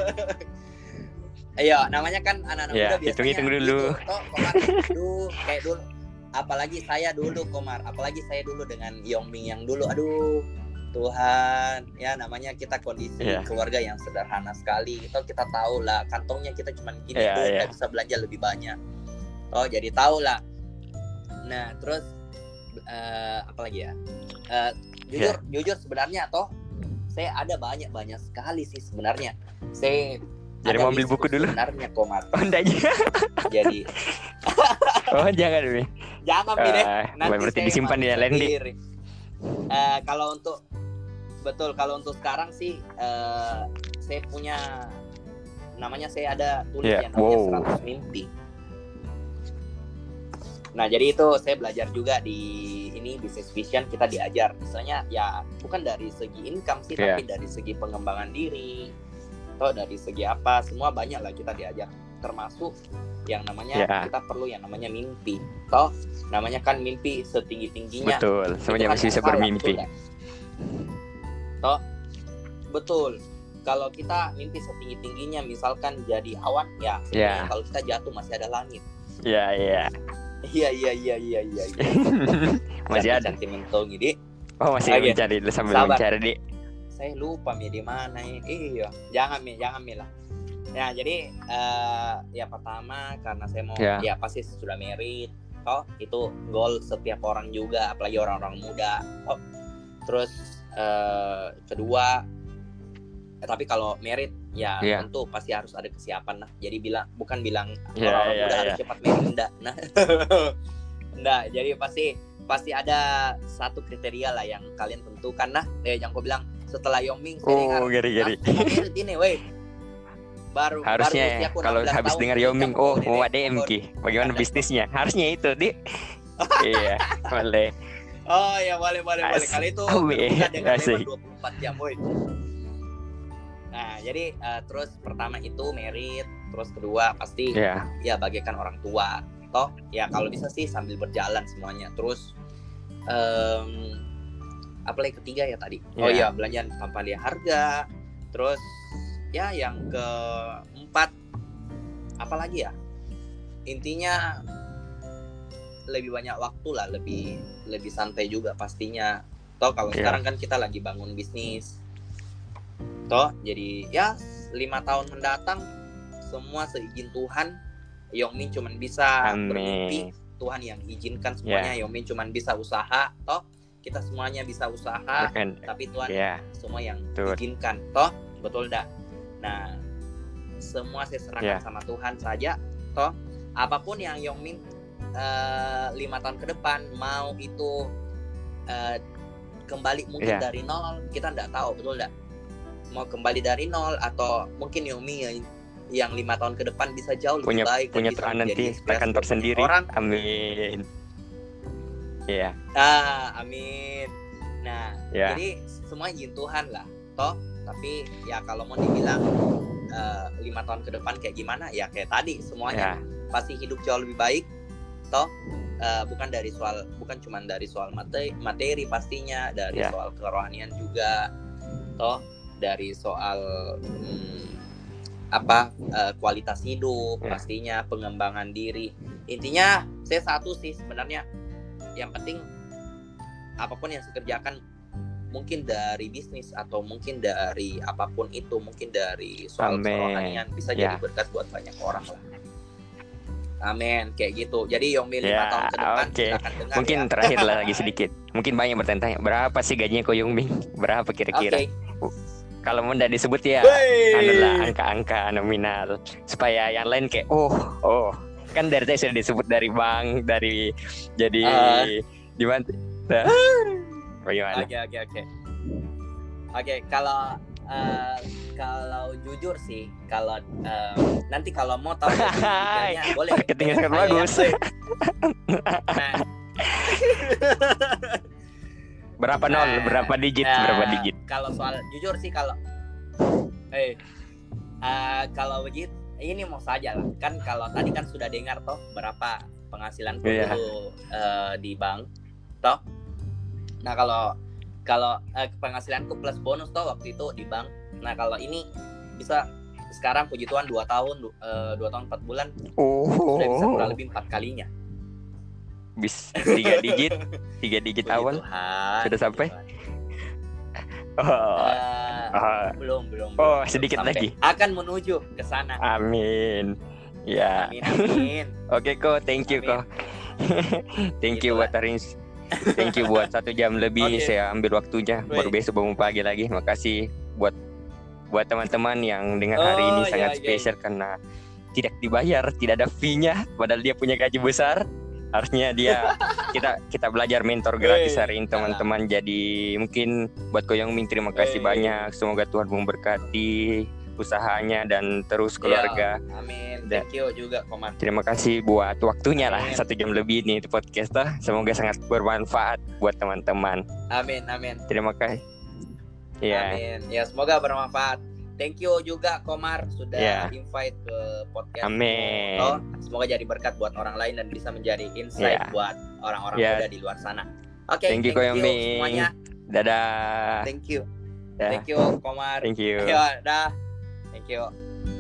A: Ayo, namanya kan anak-anak
B: Ya,
A: muda biasanya
B: hitung-hitung dulu.
A: gitu. Toh, Komar, aduh, kayak dulu. Apalagi saya dulu, Komar. Apalagi saya dulu dengan Yongming yang dulu. Aduh, Tuhan. Ya, namanya kita kondisi
B: Iya.
A: keluarga yang sederhana sekali. Itu kita tahu lah, kantongnya kita cuma gini
B: Iya,
A: tuh,
B: iya.
A: nggak bisa belanja lebih banyak. Oh, jadi tahu lah. Nah, terus eh, apa lagi ya? Eh, jujur,
B: Iya.
A: jujur sebenarnya toh saya ada banyak banyak sekali sih sebenarnya. Saya
B: Jadi mau ambil buku dulu?
A: Sebenarnya Komar.
B: Oh, enggak. [laughs]
A: Jadi [laughs]
B: Oh, jangan, Mi.
A: jangan Mi deh.
B: Ah,
A: Nanti
B: berarti disimpan di
A: sendiri. Eh, kalau untuk betul kalau untuk sekarang sih eh, saya punya namanya saya ada tulis
B: Ya,
A: yang namanya
B: wow.
A: 100 mimpi. Nah, jadi itu saya belajar juga di ini business vision kita diajar misalnya ya bukan dari segi income sih
B: Iya.
A: tapi dari segi pengembangan diri atau dari segi apa semua banyak lah kita diajar termasuk yang namanya
B: Iya.
A: kita perlu yang namanya mimpi toh namanya kan mimpi setinggi tingginya
B: Betul, semuanya masih bisa bermimpi.
A: Toh betul kalau kita mimpi setinggi tingginya misalkan jadi awan ya sebenarnya
B: Ya.
A: kalau kita jatuh masih ada langit
B: Ya, ya.
A: iya iya iya iya iya iya. [laughs]
B: masih ada.
A: sentimental gitu
B: Oh, masih
A: Oke.
B: mencari sambil
A: Sabar.
B: mencari, Di.
A: saya lupa mi di mana ya iya jangan mi jangan mi lah ya jadi eh, ya pertama karena saya mau
B: Ya.
A: ya pasti sudah merit toh itu goal setiap orang juga apalagi orang-orang muda toh terus eh, kedua eh, tapi kalau merit ya
B: Ya.
A: tentu pasti harus ada kesiapan lah jadi bilang bukan bilang orang-orang
B: ya,
A: muda
B: ya.
A: harus cepat merit enggak nah [laughs] enggak jadi pasti pasti ada satu kriteria lah yang kalian tentukan nah eh yang kau bilang setelah dengar
B: Oh, gari-gari.
A: "Ah, mau merit ini weh baru
B: Harusnya
A: baru
B: kalau
A: 16
B: habis
A: tahun,
B: dengar Yoming,
A: mau
B: oh mau ADM
A: mau-
B: Ki. Bagaimana bisnisnya? Harusnya itu, Di. [laughs] iya, boleh.
A: Oh ya boleh boleh boleh
B: Asik.
A: kali itu [laughs] terbuka dengan
B: Asik.
A: lebar 24 jam woi. Nah jadi eh, terus pertama itu merit, terus kedua pasti
B: Ya,
A: ya bagaikan orang tua. Toh ya kalau bisa sih sambil berjalan semuanya. Terus em apa lagi ketiga ya tadi? Oh
B: Ya.
A: iya belanjaan tanpa lihat harga. Terus ya yang keempat apa lagi ya? Intinya lebih banyak waktu lah, lebih lebih santai juga pastinya. Toh kalau
B: Iya.
A: sekarang kan kita lagi bangun bisnis. Toh jadi ya lima tahun mendatang semua seizin Tuhan. Yongmin cuman bisa bermimpi. Tuhan yang izinkan semuanya. Yongmin cuman bisa usaha. Toh kita semuanya bisa usaha,
B: Bukan,
A: tapi Tuhan
B: ya,
A: semua yang
B: Betul.
A: izinkan. Toh betul dah. Nah semua saya serahkan
B: Ya.
A: sama Tuhan saja. Toh apa pun yang Yongmin eh, lima tahun ke depan mau itu eh, kembali mungkin
B: Ya.
A: dari nol kita nggak tahu betul nggak? Mau kembali dari nol atau mungkin Yomi yang yang lima tahun ke depan bisa jauh
B: punya
A: lebih baik
B: punya
A: bisa
B: nanti akan tersendiri.
A: orang.
B: Amin. Iya,
A: ah amin. Nah
B: ya,
A: jadi semua izin Tuhan lah toh. Tapi ya kalau mau dibilang eh, lima tahun ke depan kayak gimana? Ya kayak tadi semuanya
B: ya,
A: pasti hidup jauh lebih baik toh eh, bukan dari soal bukan cuma dari soal materi, materi pastinya dari
B: Ya.
A: soal kerohanian juga toh dari soal hmm, apa eh, kualitas hidup
B: Ya.
A: pastinya pengembangan diri intinya saya satu sih sebenarnya yang penting apa pun yang saya kerjakan mungkin dari bisnis atau mungkin dari apa pun itu mungkin dari soal
B: Amin.
A: kerohanian bisa
B: Ya.
A: jadi berkat buat banyak orang lah Amin kayak gitu jadi Yongmi lima
B: Ya,
A: tahun ke depan silakan dengar
B: Mungkin
A: ya.
B: terakhir lah lagi [laughs] sedikit. Mungkin banyak bertanya-tanya berapa sih gajinya Ko Yung Ming? [laughs] Berapa kira-kira? Kalau mau nggak disebut ya
A: Wey.
B: anu angka-angka nominal supaya yang lain kayak oh oh kan dari tadi sudah disebut dari bank dari jadi
A: Ah.
B: di mana Nah, bagaimana
A: Oke oke oke. Oke kalau eh, kalau jujur sih kalau eh, nanti kalau mau tahu [laughs] boleh. [laughs]
B: marketingnya
A: boleh
B: sangat bagus. [laughs]
A: Nah,
B: berapa nol
A: Nah,
B: berapa digit
A: nah,
B: berapa digit
A: Kalau soal jujur sih kalau eh eh, kalau begitu ini mau saja lah kan kalau tadi kan sudah dengar toh berapa penghasilan
B: Iya.
A: dulu eh, di bank toh nah kalau kalau eh, penghasilanku plus bonus toh waktu itu di bank. Nah kalau ini bisa sekarang puji Tuhan dua tahun du- eh, dua tahun empat bulan
B: oh.
A: sudah bisa kurang lebih empat kalinya.
B: Bis tiga digit tiga digit
A: Puji
B: awal.
A: Tuhan,
B: Sudah sampai?
A: Tuhan. [laughs]
B: oh,
A: Eh,
B: ah,
A: belum belum
B: Oh,
A: belum,
B: sedikit
A: belum
B: lagi.
A: sampai. akan menuju ke sana.
B: Amin. Ya.
A: Amin amin. [laughs]
B: Oke kok thank you
A: Amin.
B: kok [laughs] thank you buat. Thank you buat satu jam lebih
A: Oke.
B: saya ambil waktunya baru besok bangun pagi lagi. Makasih buat buat teman-teman yang dengar hari
A: Oh,
B: ini
A: iya,
B: sangat
A: iya.
B: spesial karena tidak dibayar, tidak ada fee-nya padahal dia punya gaji besar. Harusnya dia [laughs] kita kita belajar mentor gratis
A: Wey,
B: hari ini teman-teman. Jadi mungkin buat Koyong Ming terima kasih banyak. Semoga Tuhan memberkati usahanya dan terus
A: Ya,
B: keluarga.
A: amin
B: Dan-
A: thank you juga Komar
B: Terima kasih buat waktunya lah
A: Amin.
B: satu jam lebih nih di podcast tuh. Semoga sangat bermanfaat buat teman-teman.
A: amin amin
B: Terima kasih. Ya,
A: amin ya semoga bermanfaat thank you juga Komar sudah
B: Ya.
A: invite ke podcast
B: Amin.
A: Oh, semoga jadi berkat buat orang lain dan bisa menjadi insight
B: Ya.
A: buat orang-orang
B: Ya.
A: muda di luar sana oke
B: Thank you, Koyomi.
A: semuanya
B: dadah.
A: thank you
B: Dah.
A: thank you Komar
B: Thank you.
A: Ayo, dah thank you